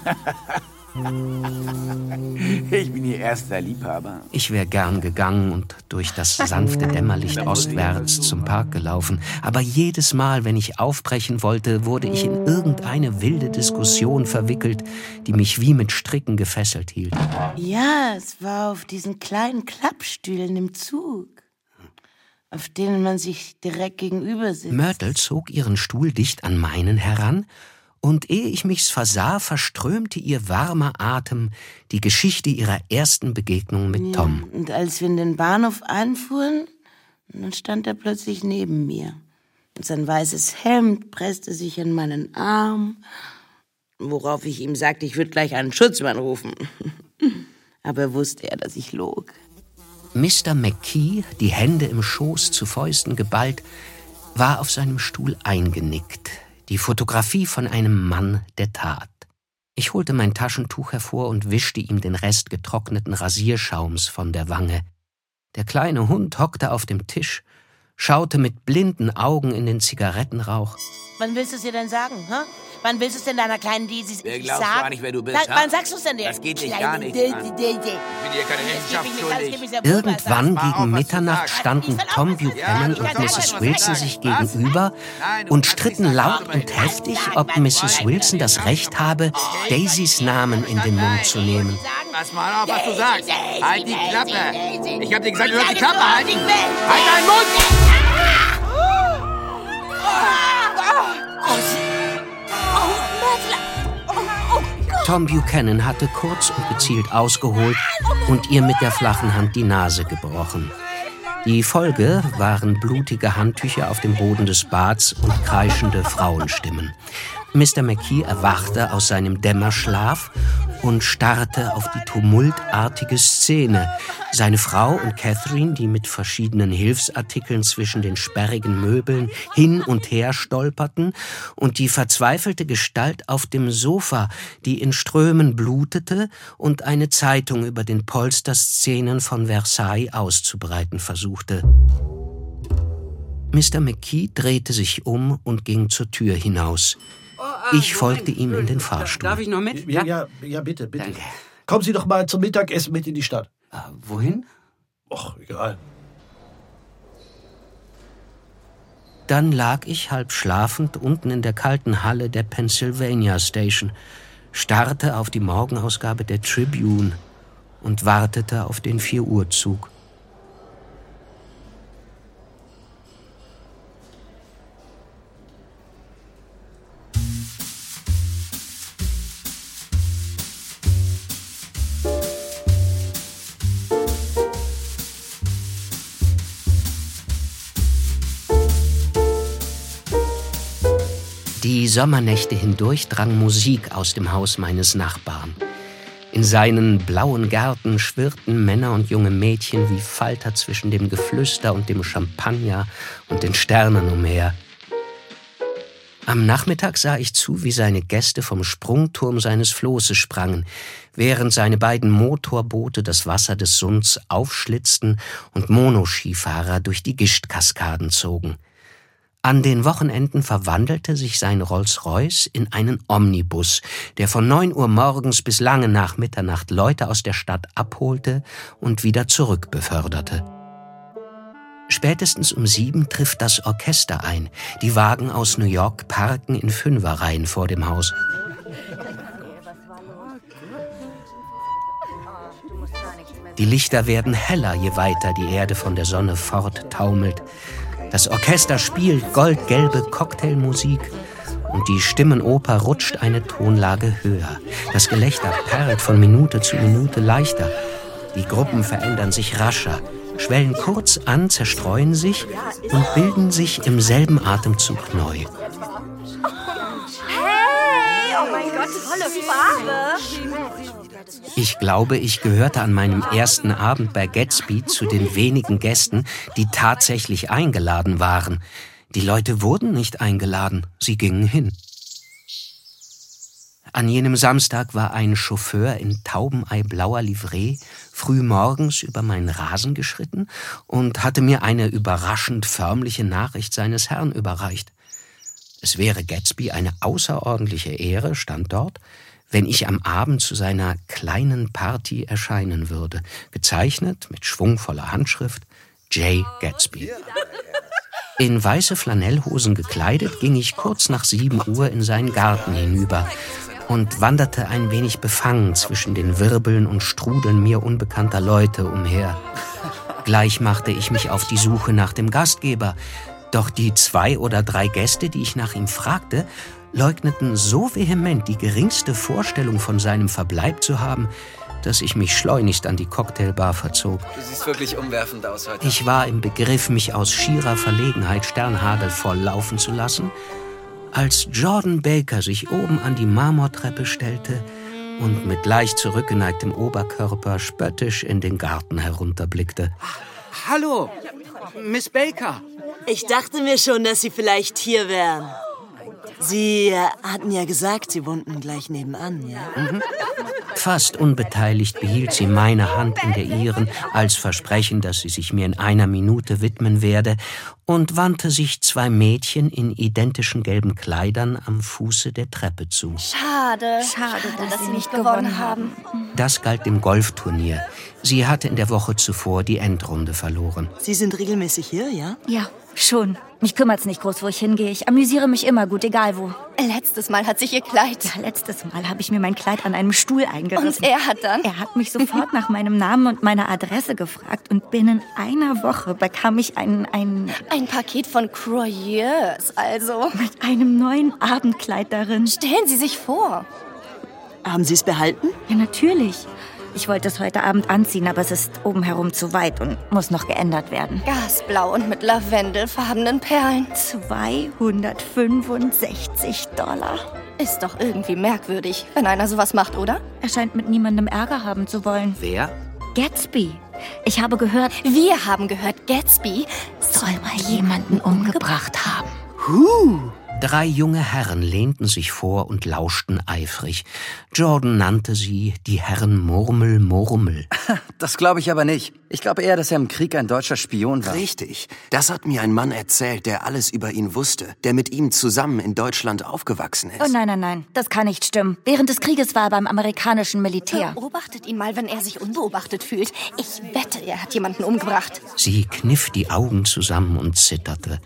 Ich bin ihr erster Liebhaber. Ich wäre gern gegangen und durch das sanfte Dämmerlicht ostwärts zum Park gelaufen. Aber jedes Mal, wenn ich aufbrechen wollte, wurde ich in irgendeine wilde Diskussion verwickelt, die mich wie mit Stricken gefesselt hielt. Ja, es war auf diesen kleinen Klappstühlen im Zug, auf denen man sich direkt gegenüber sitzt. Myrtle zog ihren Stuhl dicht an meinen heran, und ehe ich mich's versah, verströmte ihr warmer Atem die Geschichte ihrer ersten Begegnung mit Tom. Und als wir in den Bahnhof einfuhren, dann stand er plötzlich neben mir. Und sein weißes Hemd presste sich an meinen Arm, worauf ich ihm sagte, ich würde gleich einen Schutzmann rufen. Aber wusste er, dass ich log. Mr. McKee, die Hände im Schoß zu Fäusten geballt, war auf seinem Stuhl eingenickt. Die Fotografie von einem Mann der Tat. Ich holte mein Taschentuch hervor und wischte ihm den Rest getrockneten Rasierschaums von der Wange. Der kleine Hund hockte auf dem Tisch, schaute mit blinden Augen in den Zigarettenrauch. Wann willst du es dir denn sagen, hä? Wann willst du es denn deiner kleinen Daisy Wer sagen? glaubst du eigentlich, wer du bist, Sag, ha? wann sagst du es denn dir? Das geht dich gar an. Daisy. Ich bin dir keine Rechenschaft schuldig. Irgendwann gegen Mitternacht standen Tom Buchanan und Mrs. Wilson sich gegenüber und stritten laut und heftig, ob Mrs. Wilson das Recht habe, Daisys Namen in den Mund zu nehmen. Pass mal auf, was du sagst. Halt die Klappe. Ich hab dir gesagt, du sollst die Klappe halten. Halt deinen Mund! Tom Buchanan hatte kurz und gezielt ausgeholt und ihr mit der flachen Hand die Nase gebrochen. Die Folge waren blutige Handtücher auf dem Boden des Bads und kreischende Frauenstimmen. Mr. McKee erwachte aus seinem Dämmerschlaf und starrte auf die tumultartige Szene. Seine Frau und Catherine, die mit verschiedenen Hilfsartikeln zwischen den sperrigen Möbeln hin und her stolperten, und die verzweifelte Gestalt auf dem Sofa, die in Strömen blutete und eine Zeitung über den Polsterszenen von Versailles auszubreiten versuchte. Mr. McKee drehte sich um und ging zur Tür hinaus. Ich folgte ihm in den Fahrstuhl. Darf ich noch mit? Ja, ja, ja bitte, bitte. Kommen Sie doch mal zum Mittagessen mit in die Stadt. Wohin? Och, egal. Dann lag ich halb schlafend unten in der kalten Halle der Pennsylvania Station, starrte auf die Morgenausgabe der Tribune und wartete auf den Vier-Uhr-Zug. Die Sommernächte hindurch drang Musik aus dem Haus meines Nachbarn. In seinen blauen Gärten schwirrten Männer und junge Mädchen wie Falter zwischen dem Geflüster und dem Champagner und den Sternen umher. Am Nachmittag sah ich zu, wie seine Gäste vom Sprungturm seines Flosses sprangen, während seine beiden Motorboote das Wasser des Sunds aufschlitzten und Monoskifahrer durch die Gischtkaskaden zogen. An den Wochenenden verwandelte sich sein Rolls-Royce in einen Omnibus, der von neun Uhr morgens bis lange nach Mitternacht Leute aus der Stadt abholte und wieder zurückbeförderte. Spätestens um sieben trifft das Orchester ein. Die Wagen aus New York parken in Fünferreihen vor dem Haus. Die Lichter werden heller, je weiter die Erde von der Sonne forttaumelt. Das Orchester spielt goldgelbe Cocktailmusik und die Stimmenoper rutscht eine Tonlage höher. Das Gelächter perlt von Minute zu Minute leichter. Die Gruppen verändern sich rascher, schwellen kurz an, zerstreuen sich und bilden sich im selben Atemzug neu. Hey, oh mein Gott, tolle Farbe. Ich glaube, ich gehörte an meinem ersten Abend bei Gatsby zu den wenigen Gästen, die tatsächlich eingeladen waren. Die Leute wurden nicht eingeladen, sie gingen hin. An jenem Samstag war ein Chauffeur in taubeneiblauer Livree früh morgens über meinen Rasen geschritten und hatte mir eine überraschend förmliche Nachricht seines Herrn überreicht. Es wäre Gatsby eine außerordentliche Ehre, stand dort, wenn ich am Abend zu seiner kleinen Party erscheinen würde, gezeichnet mit schwungvoller Handschrift J. Gatsby. In weiße Flanellhosen gekleidet ging ich kurz nach sieben Uhr in seinen Garten hinüber und wanderte ein wenig befangen zwischen den Wirbeln und Strudeln mir unbekannter Leute umher. Gleich machte ich mich auf die Suche nach dem Gastgeber, doch die zwei oder drei Gäste, die ich nach ihm fragte, leugneten so vehement die geringste Vorstellung von seinem Verbleib zu haben, dass ich mich schleunigst an die Cocktailbar verzog. Du siehst wirklich umwerfend aus heute. Ich war im Begriff, mich aus schierer Verlegenheit sternhagelvoll laufen zu lassen, als Jordan Baker sich oben an die Marmortreppe stellte und mit leicht zurückgeneigtem Oberkörper spöttisch in den Garten herunterblickte. Hallo, Miss Baker. Ich dachte mir schon, dass Sie vielleicht hier wären. Sie äh, hatten ja gesagt, Sie wohnten gleich nebenan, ja? Mhm. Fast unbeteiligt behielt sie meine Hand in der ihren, als Versprechen, dass sie sich mir in einer Minute widmen werde, und wandte sich zwei Mädchen in identischen gelben Kleidern am Fuße der Treppe zu. Schade. Schade, dass, dass Sie nicht gewonnen haben. Das galt dem Golfturnier. Sie hatte in der Woche zuvor die Endrunde verloren. Sie sind regelmäßig hier, ja? Ja, schon. Mich kümmert's nicht groß, wo ich hingehe. Ich amüsiere mich immer gut, egal wo. Letztes Mal hat sich ihr Kleid. Ja, letztes Mal habe ich mir mein Kleid an einem Stuhl eingerissen. Und er hat dann? Er hat mich sofort nach meinem Namen und meiner Adresse gefragt und binnen einer Woche bekam ich ein ein ein Paket von Croyeurs, also mit einem neuen Abendkleid darin. Stellen Sie sich vor. Haben Sie es behalten? Ja, natürlich. Ich wollte es heute Abend anziehen, aber es ist oben herum zu weit und muss noch geändert werden. Gasblau und mit lavendelfarbenen Perlen. 265 Dollar. Ist doch irgendwie merkwürdig, wenn einer sowas macht, oder? Er scheint mit niemandem Ärger haben zu wollen. Wer? Gatsby. Ich habe gehört. Wir haben gehört, Gatsby soll mal jemanden umgebracht haben. Huh. Drei junge Herren lehnten sich vor und lauschten eifrig. Jordan nannte sie die Herren Murmel Murmel. Das glaube ich aber nicht. Ich glaube eher, dass er im Krieg ein deutscher Spion war. Richtig. Das hat mir ein Mann erzählt, der alles über ihn wusste, der mit ihm zusammen in Deutschland aufgewachsen ist. Oh nein, nein, nein. Das kann nicht stimmen. Während des Krieges war er beim amerikanischen Militär. Beobachtet ihn mal, wenn er sich unbeobachtet fühlt. Ich wette, er hat jemanden umgebracht. Sie kniff die Augen zusammen und zitterte.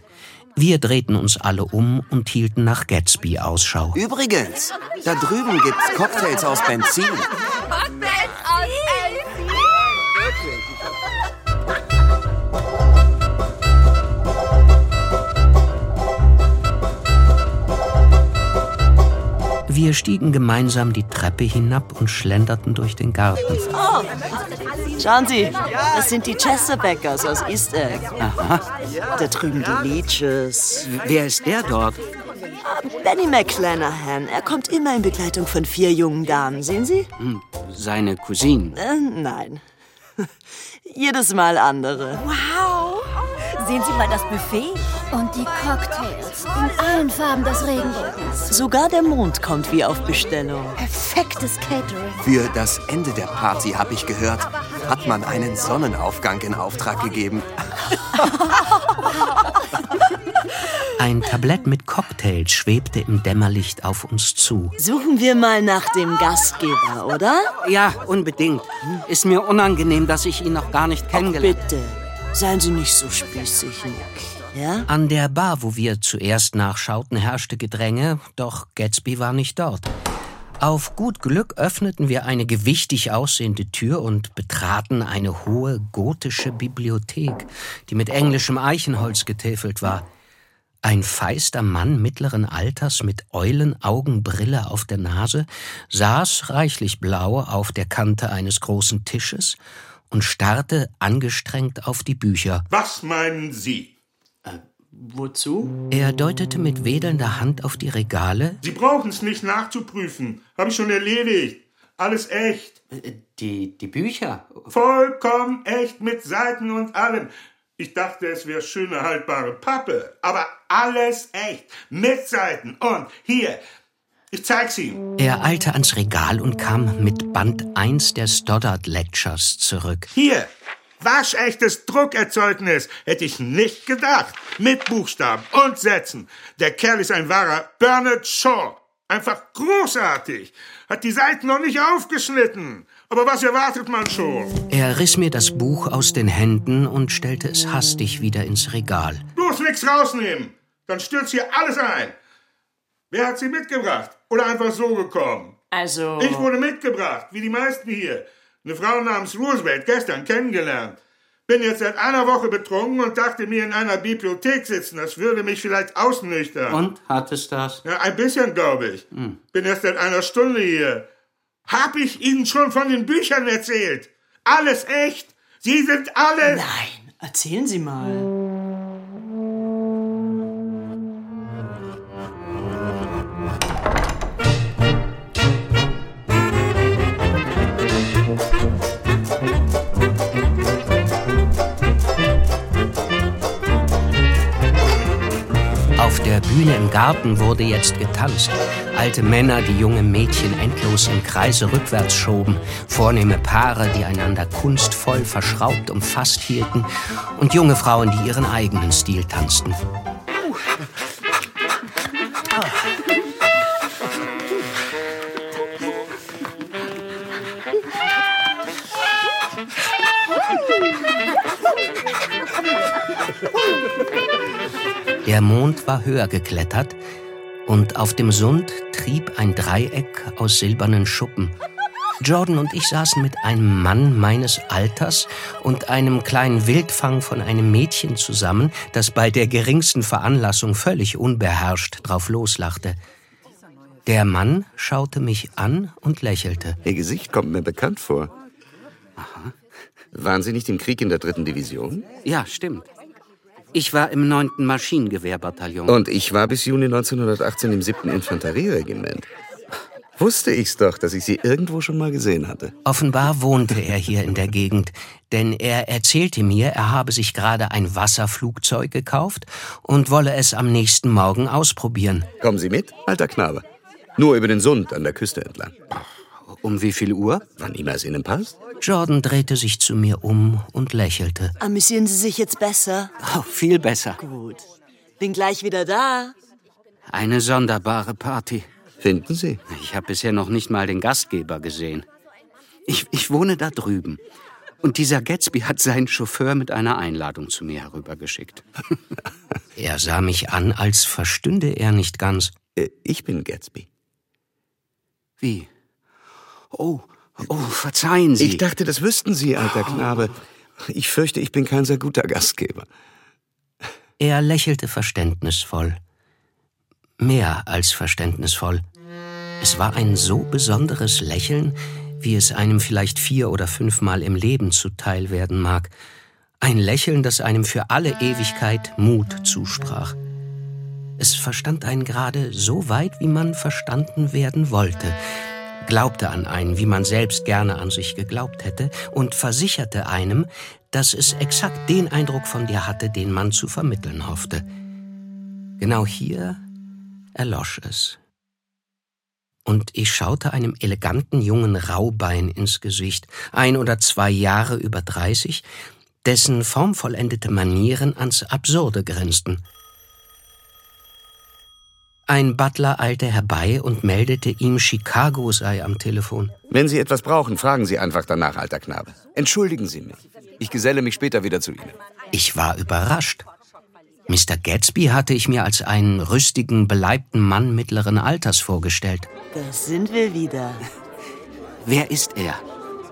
Wir drehten uns alle um und hielten nach Gatsby Ausschau. Übrigens, da drüben gibt's Cocktails aus Benzin. Cocktails Wir stiegen gemeinsam die Treppe hinab und schlenderten durch den Garten. Oh, schauen Sie, das sind die Chesterbackers aus East Egg. Aha. Da drüben die Leeches. Wer ist der dort? Benny McClanahan. Er kommt immer in Begleitung von vier jungen Damen. Sehen Sie? Hm, seine Cousine. Äh, nein. Jedes Mal andere. Wow! Sehen Sie mal das Buffet. Und die Cocktails. In allen Farben des Regenbogens. Sogar der Mond kommt wie auf Bestellung. Perfektes Catering. Für das Ende der Party, habe ich gehört, hat man einen Sonnenaufgang in Auftrag gegeben. Ein Tablett mit Cocktails schwebte im Dämmerlicht auf uns zu. Suchen wir mal nach dem Gastgeber, oder? Ja, unbedingt. Ist mir unangenehm, dass ich ihn noch gar nicht kennengelernt habe. Bitte, seien Sie nicht so spießig, Nick. Ja? An der Bar, wo wir zuerst nachschauten, herrschte Gedränge, doch Gatsby war nicht dort. Auf gut Glück öffneten wir eine gewichtig aussehende Tür und betraten eine hohe gotische Bibliothek, die mit englischem Eichenholz getäfelt war. Ein feister Mann mittleren Alters mit Eulenaugenbrille auf der Nase saß reichlich blau auf der Kante eines großen Tisches und starrte angestrengt auf die Bücher. Was meinen Sie? Äh, wozu? Er deutete mit wedelnder Hand auf die Regale. Sie brauchen es nicht nachzuprüfen. Habe ich schon erledigt. Alles echt. Äh, die, die Bücher? Vollkommen echt mit Seiten und allem. Ich dachte, es wäre schöne haltbare Pappe, aber alles echt, mit Seiten und hier, ich zeig's ihm. Er eilte ans Regal und kam mit Band 1 der Stoddard Lectures zurück. Hier, waschechtes Druckerzeugnis, hätte ich nicht gedacht. Mit Buchstaben und Sätzen. Der Kerl ist ein wahrer Bernard Shaw. Einfach großartig. Hat die Seiten noch nicht aufgeschnitten. Aber was erwartet man schon? Er riss mir das Buch aus den Händen und stellte es hastig wieder ins Regal. Bloß nichts rausnehmen. Dann stürzt hier alles ein. Wer hat sie mitgebracht? Oder einfach so gekommen? Also. Ich wurde mitgebracht, wie die meisten hier. Eine Frau namens Roosevelt, gestern kennengelernt. Bin jetzt seit einer Woche betrunken und dachte mir in einer Bibliothek sitzen, das würde mich vielleicht ausnüchtern. Und? Hat es das? Ja, ein bisschen, glaube ich. Hm. Bin erst seit einer Stunde hier. Hab ich Ihnen schon von den Büchern erzählt? Alles echt? Sie sind alle. Nein, erzählen Sie mal. Garten wurde jetzt getanzt. Alte Männer, die junge Mädchen endlos im Kreise rückwärts schoben, vornehme Paare, die einander kunstvoll verschraubt umfasst hielten und junge Frauen, die ihren eigenen Stil tanzten. Der Mond war höher geklettert und auf dem Sund trieb ein Dreieck aus silbernen Schuppen. Jordan und ich saßen mit einem Mann meines Alters und einem kleinen Wildfang von einem Mädchen zusammen, das bei der geringsten Veranlassung völlig unbeherrscht drauf loslachte. Der Mann schaute mich an und lächelte. Ihr Gesicht kommt mir bekannt vor. Aha. Waren Sie nicht im Krieg in der dritten Division? Ja, stimmt. Ich war im 9. Maschinengewehrbataillon. Und ich war bis Juni 1918 im 7. Infanterieregiment. Wusste ich's doch, dass ich sie irgendwo schon mal gesehen hatte. Offenbar wohnte er hier in der Gegend, denn er erzählte mir, er habe sich gerade ein Wasserflugzeug gekauft und wolle es am nächsten Morgen ausprobieren. Kommen Sie mit, alter Knabe. Nur über den Sund an der Küste entlang. Um wie viel Uhr? Wann immer es Ihnen passt. Jordan drehte sich zu mir um und lächelte. Amüsieren Sie sich jetzt besser? Oh, viel besser. Gut. Bin gleich wieder da. Eine sonderbare Party. Finden Sie? Ich habe bisher noch nicht mal den Gastgeber gesehen. Ich, ich wohne da drüben. Und dieser Gatsby hat seinen Chauffeur mit einer Einladung zu mir herübergeschickt. er sah mich an, als verstünde er nicht ganz. Äh, ich bin Gatsby. Wie? Oh, Oh, verzeihen Sie. Ich dachte, das wüssten Sie, alter Knabe. Ich fürchte, ich bin kein sehr guter Gastgeber. Er lächelte verständnisvoll. Mehr als verständnisvoll. Es war ein so besonderes Lächeln, wie es einem vielleicht vier oder fünfmal im Leben zuteil werden mag. Ein Lächeln, das einem für alle Ewigkeit Mut zusprach. Es verstand einen gerade so weit, wie man verstanden werden wollte, glaubte an einen, wie man selbst gerne an sich geglaubt hätte, und versicherte einem, dass es exakt den Eindruck von dir hatte, den man zu vermitteln hoffte. Genau hier erlosch es. Und ich schaute einem eleganten jungen Raubein ins Gesicht, ein oder zwei Jahre über dreißig, dessen formvollendete Manieren ans Absurde grenzten. Ein Butler eilte herbei und meldete ihm, Chicago sei am Telefon. Wenn Sie etwas brauchen, fragen Sie einfach danach, alter Knabe. Entschuldigen Sie mich. Ich geselle mich später wieder zu Ihnen. Ich war überrascht. Mr. Gatsby hatte ich mir als einen rüstigen, beleibten Mann mittleren Alters vorgestellt. Da sind wir wieder. Wer ist er?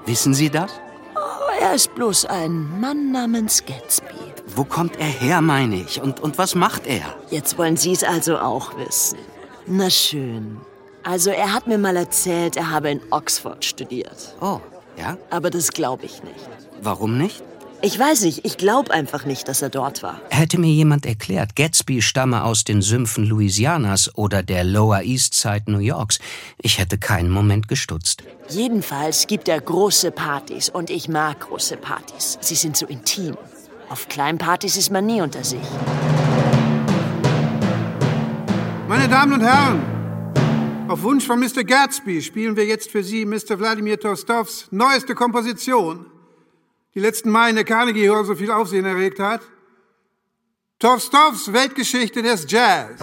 Wissen Sie das? Oh, er ist bloß ein Mann namens Gatsby. Wo kommt er her, meine ich? Und, und was macht er? Jetzt wollen Sie es also auch wissen. Na schön. Also er hat mir mal erzählt, er habe in Oxford studiert. Oh, ja? Aber das glaube ich nicht. Warum nicht? Ich weiß nicht, ich glaube einfach nicht, dass er dort war. Hätte mir jemand erklärt, Gatsby stamme aus den Sümpfen Louisianas oder der Lower East Side New Yorks, ich hätte keinen Moment gestutzt. Jedenfalls gibt er große Partys und ich mag große Partys. Sie sind so intim. Auf kleinen Partys ist man nie unter sich. Meine Damen und Herren, auf Wunsch von Mr. Gatsby spielen wir jetzt für Sie Mr. Wladimir Tostovs neueste Komposition, die letzten Mal in der Carnegie Hall so viel Aufsehen erregt hat. Tostovs Weltgeschichte des Jazz.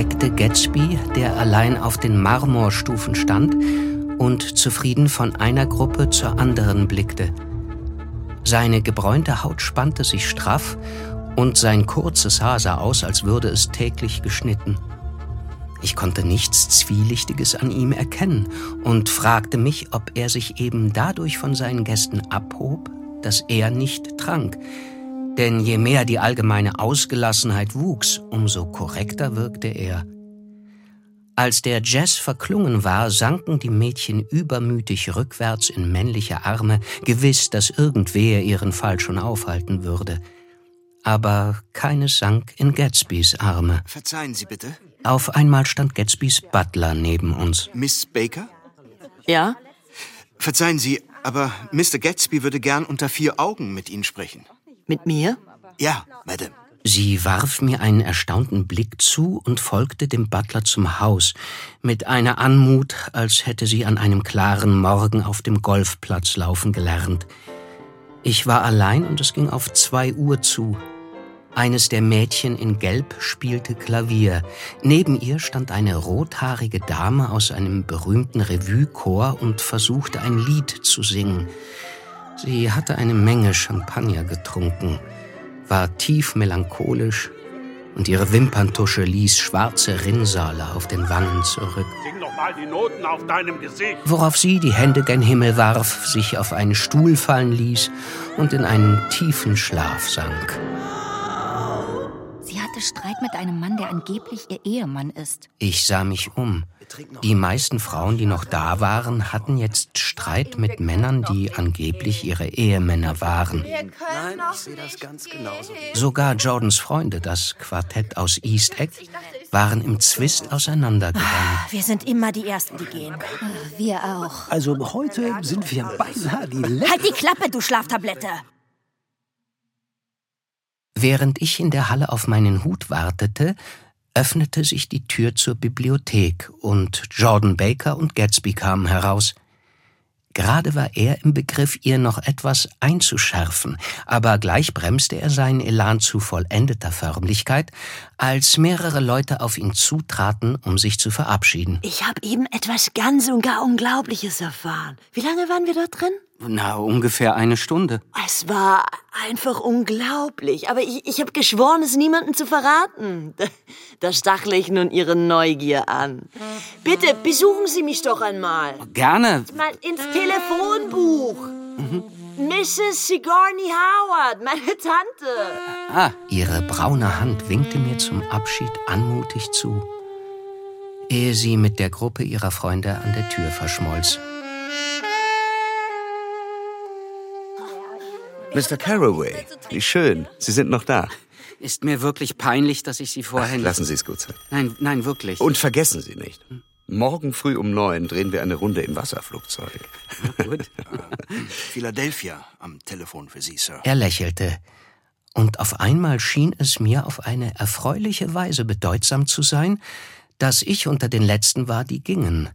Entdeckte Gatsby, der allein auf den Marmorstufen stand und zufrieden von einer Gruppe zur anderen blickte. Seine gebräunte Haut spannte sich straff und sein kurzes Haar sah aus, als würde es täglich geschnitten. Ich konnte nichts Zwielichtiges an ihm erkennen und fragte mich, ob er sich eben dadurch von seinen Gästen abhob, dass er nicht trank. Denn je mehr die allgemeine Ausgelassenheit wuchs, umso korrekter wirkte er. Als der Jazz verklungen war, sanken die Mädchen übermütig rückwärts in männliche Arme, gewiss, dass irgendwer ihren Fall schon aufhalten würde. Aber keines sank in Gatsbys Arme. Verzeihen Sie bitte. Auf einmal stand Gatsbys Butler neben uns. Miss Baker? Ja? Verzeihen Sie, aber Mr. Gatsby würde gern unter vier Augen mit Ihnen sprechen. Mit mir? Ja, Madame. Sie warf mir einen erstaunten Blick zu und folgte dem Butler zum Haus, mit einer Anmut, als hätte sie an einem klaren Morgen auf dem Golfplatz laufen gelernt. Ich war allein und es ging auf zwei Uhr zu. Eines der Mädchen in Gelb spielte Klavier. Neben ihr stand eine rothaarige Dame aus einem berühmten Revue-Chor und versuchte ein Lied zu singen. Sie hatte eine Menge Champagner getrunken war tief melancholisch und ihre Wimperntusche ließ schwarze Rinnsale auf den Wangen zurück. Sing doch mal die Noten auf deinem Gesicht. Worauf sie die Hände gen Himmel warf, sich auf einen Stuhl fallen ließ und in einen tiefen Schlaf sank. Sie hatte Streit mit einem Mann, der angeblich ihr Ehemann ist. Ich sah mich um. Die meisten Frauen, die noch da waren, hatten jetzt Streit mit Männern, die angeblich ihre Ehemänner waren. Nein, ich sehe das ganz genauso. Sogar Jordans Freunde, das Quartett aus East Egg, waren im Zwist auseinandergegangen. Wir sind immer die Ersten, die gehen. Wir auch. Also heute sind wir beinahe die Letzten. Halt die Klappe, du Schlaftablette! Während ich in der Halle auf meinen Hut wartete, öffnete sich die Tür zur Bibliothek und Jordan Baker und Gatsby kamen heraus. Gerade war er im Begriff, ihr noch etwas einzuschärfen, aber gleich bremste er seinen Elan zu vollendeter Förmlichkeit, als mehrere Leute auf ihn zutraten, um sich zu verabschieden. Ich habe eben etwas ganz und gar Unglaubliches erfahren. Wie lange waren wir dort drin? Na, ungefähr eine Stunde. Es war einfach unglaublich. Aber ich, ich habe geschworen, es niemandem zu verraten. Da, da stachle ich nun Ihre Neugier an. Bitte, besuchen Sie mich doch einmal. Gerne. Mal ins Telefonbuch. Mhm. Mrs. Sigourney Howard, meine Tante. Ah, ihre braune Hand winkte mir zum Abschied anmutig zu, ehe sie mit der Gruppe ihrer Freunde an der Tür verschmolz. Mr. Carraway, wie schön. Sie sind noch da. Ist mir wirklich peinlich, dass ich Sie vorhin... Ach, lassen Sie es gut sein. Nein, nein, wirklich. Und vergessen Sie nicht. Morgen früh um neun drehen wir eine Runde im Wasserflugzeug. gut. Philadelphia am Telefon für Sie, Sir. Er lächelte, und auf einmal schien es mir auf eine erfreuliche Weise bedeutsam zu sein, dass ich unter den Letzten war, die gingen,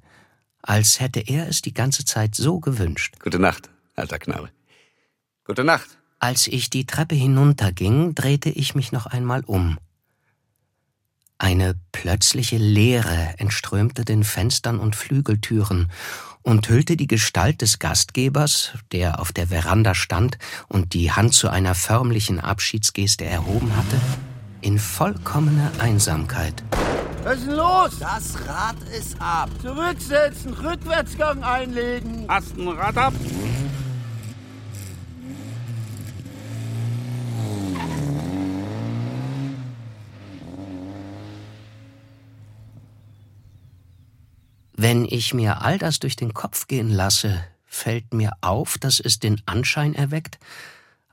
als hätte er es die ganze Zeit so gewünscht. Gute Nacht, alter Knabe. Gute Nacht. Als ich die Treppe hinunterging, drehte ich mich noch einmal um. Eine plötzliche Leere entströmte den Fenstern und Flügeltüren und hüllte die Gestalt des Gastgebers, der auf der Veranda stand und die Hand zu einer förmlichen Abschiedsgeste erhoben hatte, in vollkommene Einsamkeit. Was ist denn los? Das Rad ist ab. Zurücksetzen, Rückwärtsgang einlegen. Hast ein Rad ab? Wenn ich mir all das durch den Kopf gehen lasse, fällt mir auf, dass es den Anschein erweckt,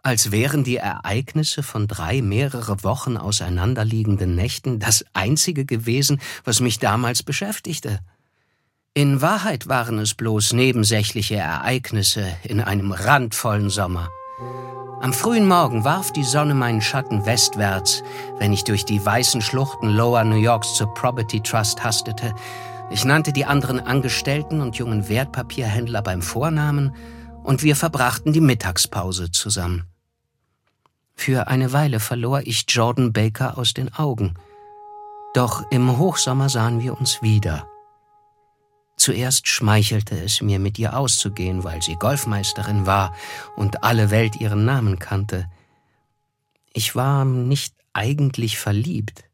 als wären die Ereignisse von drei mehrere Wochen auseinanderliegenden Nächten das einzige gewesen, was mich damals beschäftigte. In Wahrheit waren es bloß nebensächliche Ereignisse in einem randvollen Sommer. Am frühen Morgen warf die Sonne meinen Schatten westwärts, wenn ich durch die weißen Schluchten Lower New Yorks zur Property Trust hastete. Ich nannte die anderen Angestellten und jungen Wertpapierhändler beim Vornamen und wir verbrachten die Mittagspause zusammen. Für eine Weile verlor ich Jordan Baker aus den Augen. Doch im Hochsommer sahen wir uns wieder. Zuerst schmeichelte es mir, mit ihr auszugehen, weil sie Golfmeisterin war und alle Welt ihren Namen kannte. Ich war nicht eigentlich verliebt,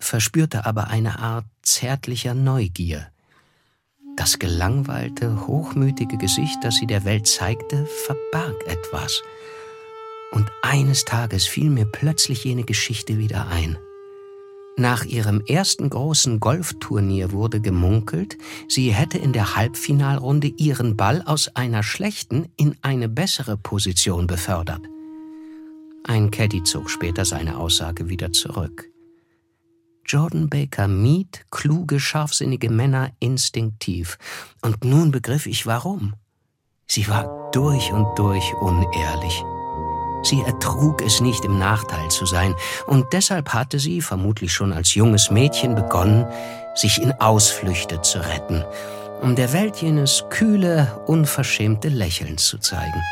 verspürte aber eine Art zärtlicher Neugier. Das gelangweilte, hochmütige Gesicht, das sie der Welt zeigte, verbarg etwas. Und eines Tages fiel mir plötzlich jene Geschichte wieder ein. Nach ihrem ersten großen Golfturnier wurde gemunkelt, sie hätte in der Halbfinalrunde ihren Ball aus einer schlechten in eine bessere Position befördert. Ein Caddy zog später seine Aussage wieder zurück. Jordan Baker mied kluge, scharfsinnige Männer instinktiv. Und nun begriff ich warum. Sie war durch und durch unehrlich. Sie ertrug es nicht, im Nachteil zu sein, und deshalb hatte sie, vermutlich schon als junges Mädchen, begonnen, sich in Ausflüchte zu retten, um der Welt jenes kühle, unverschämte Lächeln zu zeigen.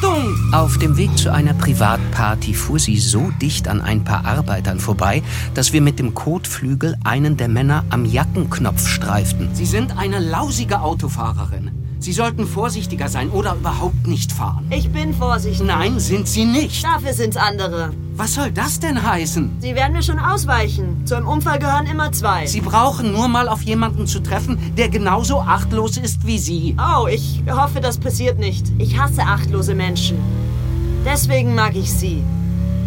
Achtung! Auf dem Weg zu einer Privatparty fuhr sie so dicht an ein paar Arbeitern vorbei, dass wir mit dem Kotflügel einen der Männer am Jackenknopf streiften. Sie sind eine lausige Autofahrerin. Sie sollten vorsichtiger sein oder überhaupt nicht fahren. Ich bin vorsichtig. Nein, sind Sie nicht. Dafür sind's andere. Was soll das denn heißen? Sie werden mir schon ausweichen. Zu einem Unfall gehören immer zwei. Sie brauchen nur mal auf jemanden zu treffen, der genauso achtlos ist wie Sie. Oh, ich hoffe, das passiert nicht. Ich hasse achtlose Menschen. Deswegen mag ich Sie.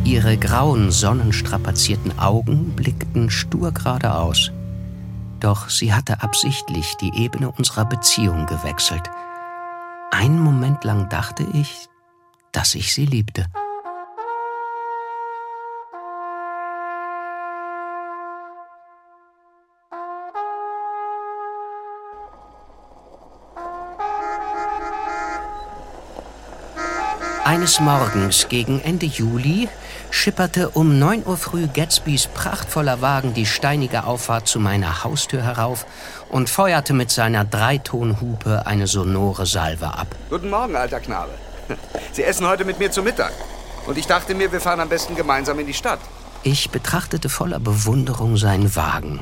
Ihre grauen, sonnenstrapazierten Augen blickten stur geradeaus. Doch sie hatte absichtlich die Ebene unserer Beziehung gewechselt. Einen Moment lang dachte ich, dass ich sie liebte. Eines Morgens gegen Ende Juli schipperte um 9 Uhr früh Gatsbys prachtvoller Wagen die steinige Auffahrt zu meiner Haustür herauf und feuerte mit seiner Dreitonhupe eine sonore Salve ab. Guten Morgen, alter Knabe. Sie essen heute mit mir zu Mittag. Und ich dachte mir, wir fahren am besten gemeinsam in die Stadt. Ich betrachtete voller Bewunderung seinen Wagen.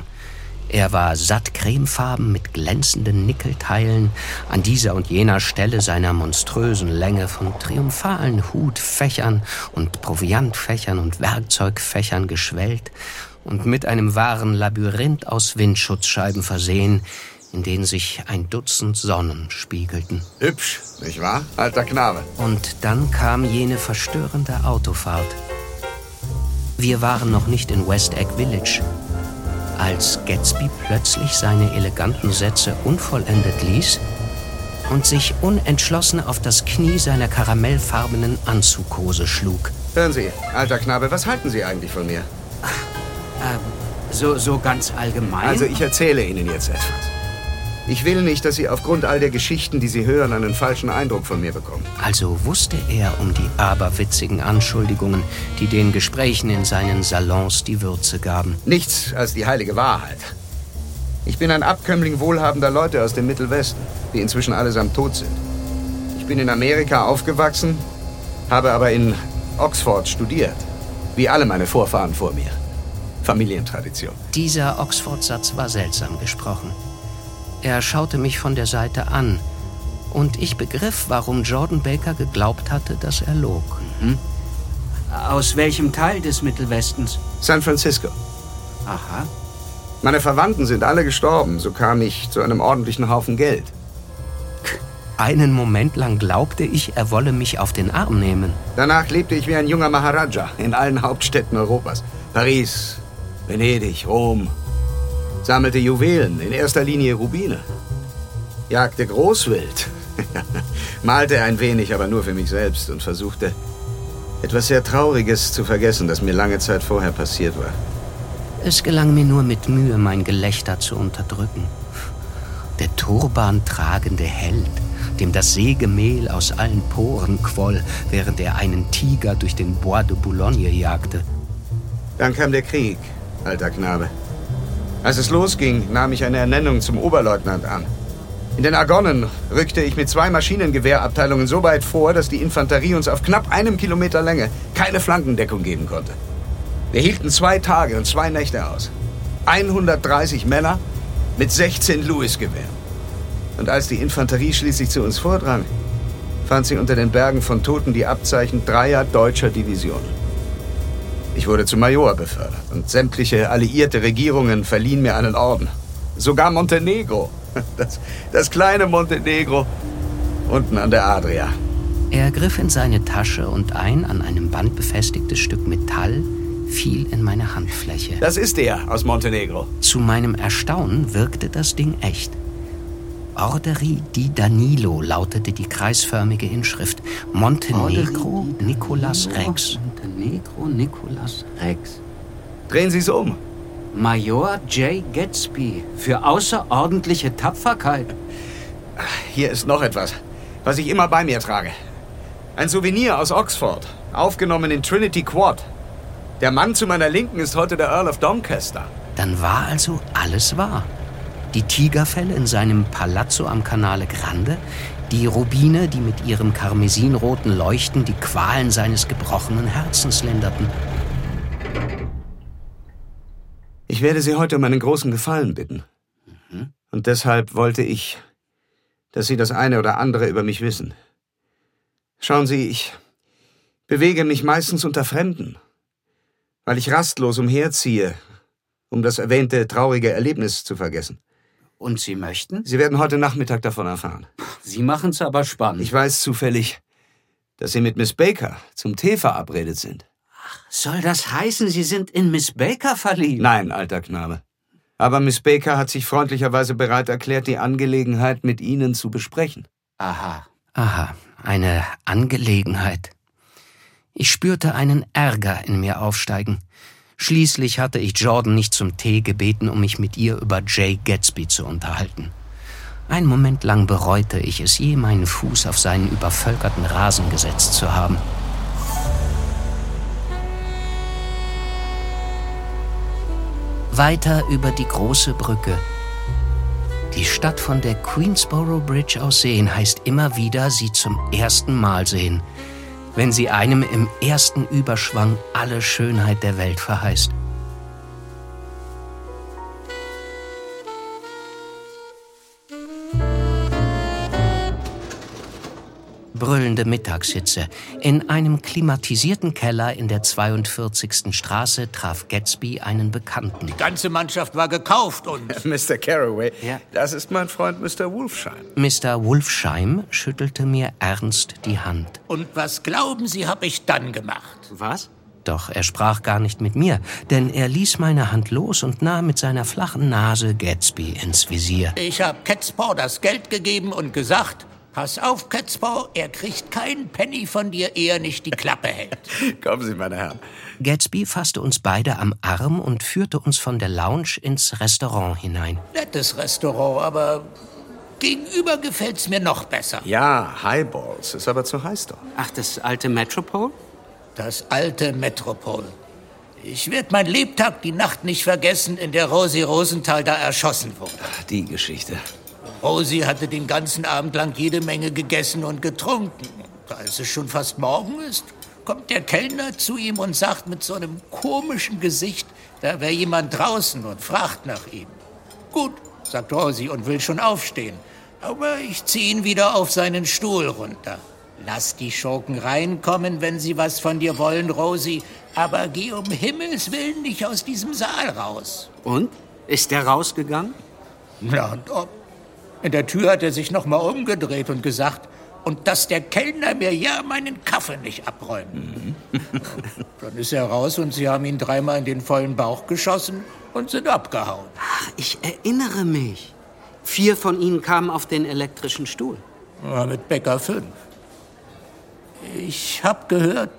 Er war satt cremefarben mit glänzenden Nickelteilen, an dieser und jener Stelle seiner monströsen Länge von triumphalen Hutfächern und Proviantfächern und Werkzeugfächern geschwellt und mit einem wahren Labyrinth aus Windschutzscheiben versehen, in denen sich ein Dutzend Sonnen spiegelten. Hübsch, nicht wahr, alter Knabe? Und dann kam jene verstörende Autofahrt. Wir waren noch nicht in West Egg Village, als Gatsby plötzlich seine eleganten Sätze unvollendet ließ und sich unentschlossen auf das Knie seiner karamellfarbenen Anzughose schlug. Hören Sie, alter Knabe, was halten Sie eigentlich von mir? Äh, so, so ganz allgemein? Also ich erzähle Ihnen jetzt etwas. Ich will nicht, dass Sie aufgrund all der Geschichten, die Sie hören, einen falschen Eindruck von mir bekommen. Also wusste er um die aberwitzigen Anschuldigungen, die den Gesprächen in seinen Salons die Würze gaben. Nichts als die heilige Wahrheit. Ich bin ein Abkömmling wohlhabender Leute aus dem Mittelwesten, die inzwischen allesamt tot sind. Ich bin in Amerika aufgewachsen, habe aber in Oxford studiert. Wie alle meine Vorfahren vor mir. Familientradition. Dieser Oxford-Satz war seltsam gesprochen. Er schaute mich von der Seite an. Und ich begriff, warum Jordan Baker geglaubt hatte, dass er log. Mhm. Aus welchem Teil des Mittelwestens? San Francisco. Aha. Meine Verwandten sind alle gestorben, so kam ich zu einem ordentlichen Haufen Geld. Einen Moment lang glaubte ich, er wolle mich auf den Arm nehmen. Danach lebte ich wie ein junger Maharaja in allen Hauptstädten Europas. Paris, Venedig, Rom. Sammelte Juwelen, in erster Linie Rubine. Jagte Großwild. Malte ein wenig, aber nur für mich selbst und versuchte, etwas sehr Trauriges zu vergessen, das mir lange Zeit vorher passiert war. Es gelang mir nur mit Mühe, mein Gelächter zu unterdrücken. Der turbantragende Held, dem das Sägemehl aus allen Poren quoll, während er einen Tiger durch den Bois de Boulogne jagte. Dann kam der Krieg, alter Knabe. Als es losging, nahm ich eine Ernennung zum Oberleutnant an. In den Argonnen rückte ich mit zwei Maschinengewehrabteilungen so weit vor, dass die Infanterie uns auf knapp einem Kilometer Länge keine Flankendeckung geben konnte. Wir hielten zwei Tage und zwei Nächte aus. 130 Männer mit 16 Lewis-Gewehren. Und als die Infanterie schließlich zu uns vordrang, fand sie unter den Bergen von Toten die Abzeichen dreier deutscher Divisionen. Ich wurde zum Major befördert und sämtliche alliierte Regierungen verliehen mir einen Orden. Sogar Montenegro. Das, das kleine Montenegro unten an der Adria. Er griff in seine Tasche und ein an einem Band befestigtes Stück Metall fiel in meine Handfläche. Das ist er aus Montenegro. Zu meinem Erstaunen wirkte das Ding echt. Orderi di Danilo lautete die kreisförmige Inschrift. Montenegro Nicolas Rex. Montenegro Nicolas Rex. Drehen Sie es um. Major J. Gatsby für außerordentliche Tapferkeit. Hier ist noch etwas, was ich immer bei mir trage. Ein Souvenir aus Oxford, aufgenommen in Trinity Quad. Der Mann zu meiner Linken ist heute der Earl of Doncaster. Dann war also alles wahr. Die Tigerfelle in seinem Palazzo am Canale Grande, die Rubine, die mit ihrem karmesinroten Leuchten die Qualen seines gebrochenen Herzens linderten. Ich werde Sie heute um einen großen Gefallen bitten. Mhm. Und deshalb wollte ich, dass Sie das eine oder andere über mich wissen. Schauen Sie, ich bewege mich meistens unter Fremden, weil ich rastlos umherziehe, um das erwähnte traurige Erlebnis zu vergessen. Und Sie möchten? Sie werden heute Nachmittag davon erfahren. Sie machen's aber spannend. Ich weiß zufällig, dass Sie mit Miss Baker zum Tee verabredet sind. Soll das heißen, Sie sind in Miss Baker verliebt? Nein, alter Knabe. Aber Miss Baker hat sich freundlicherweise bereit erklärt, die Angelegenheit mit Ihnen zu besprechen. Aha. Aha, eine Angelegenheit. Ich spürte einen Ärger in mir aufsteigen. Schließlich hatte ich Jordan nicht zum Tee gebeten, um mich mit ihr über Jay Gatsby zu unterhalten. Einen Moment lang bereute ich es, je meinen Fuß auf seinen übervölkerten Rasen gesetzt zu haben. Weiter über die große Brücke. Die Stadt von der Queensboro Bridge aus sehen heißt immer wieder, sie zum ersten Mal sehen, wenn sie einem im ersten Überschwang alle Schönheit der Welt verheißt. Brüllende Mittagshitze. In einem klimatisierten Keller in der 42. Straße traf Gatsby einen Bekannten. Die ganze Mannschaft war gekauft und... Mr. Carraway, das ist mein Freund Mr. Wolfsheim. Mr. Wolfsheim schüttelte mir ernst die Hand. Und was glauben Sie, habe ich dann gemacht? Was? Doch er sprach gar nicht mit mir, denn er ließ meine Hand los und nahm mit seiner flachen Nase Gatsby ins Visier. Ich habe Catspaw das Geld gegeben und gesagt, pass auf, Catspaw, er kriegt keinen Penny von dir, ehe er nicht die Klappe hält. Kommen Sie, meine Herren. Gatsby fasste uns beide am Arm und führte uns von der Lounge ins Restaurant hinein. Nettes Restaurant, aber gegenüber gefällt's mir noch besser. Ja, Highballs, ist aber zu heiß doch. Ach, das alte Metropol? Das alte Metropol. Ich werde mein Lebtag die Nacht nicht vergessen, in der Rosi Rosenthal da erschossen wurde. Die Geschichte. Rosi hatte den ganzen Abend lang jede Menge gegessen und getrunken. Als es schon fast morgen ist, kommt der Kellner zu ihm und sagt mit so einem komischen Gesicht, da wäre jemand draußen und fragt nach ihm. Gut, sagt Rosi und will schon aufstehen. Aber ich ziehe ihn wieder auf seinen Stuhl runter. Lass die Schurken reinkommen, wenn sie was von dir wollen, Rosi. Aber geh um Himmels Willen nicht aus diesem Saal raus. Und? Ist der rausgegangen? Na und ob. In der Tür hat er sich noch mal umgedreht und gesagt, und dass der Kellner mir ja meinen Kaffee nicht abräumt. Dann ist er raus und sie haben ihn dreimal in den vollen Bauch geschossen und sind abgehauen. Ach, ich erinnere mich. Vier von ihnen kamen auf den elektrischen Stuhl. Ja, mit Becker 5. Ich habe gehört,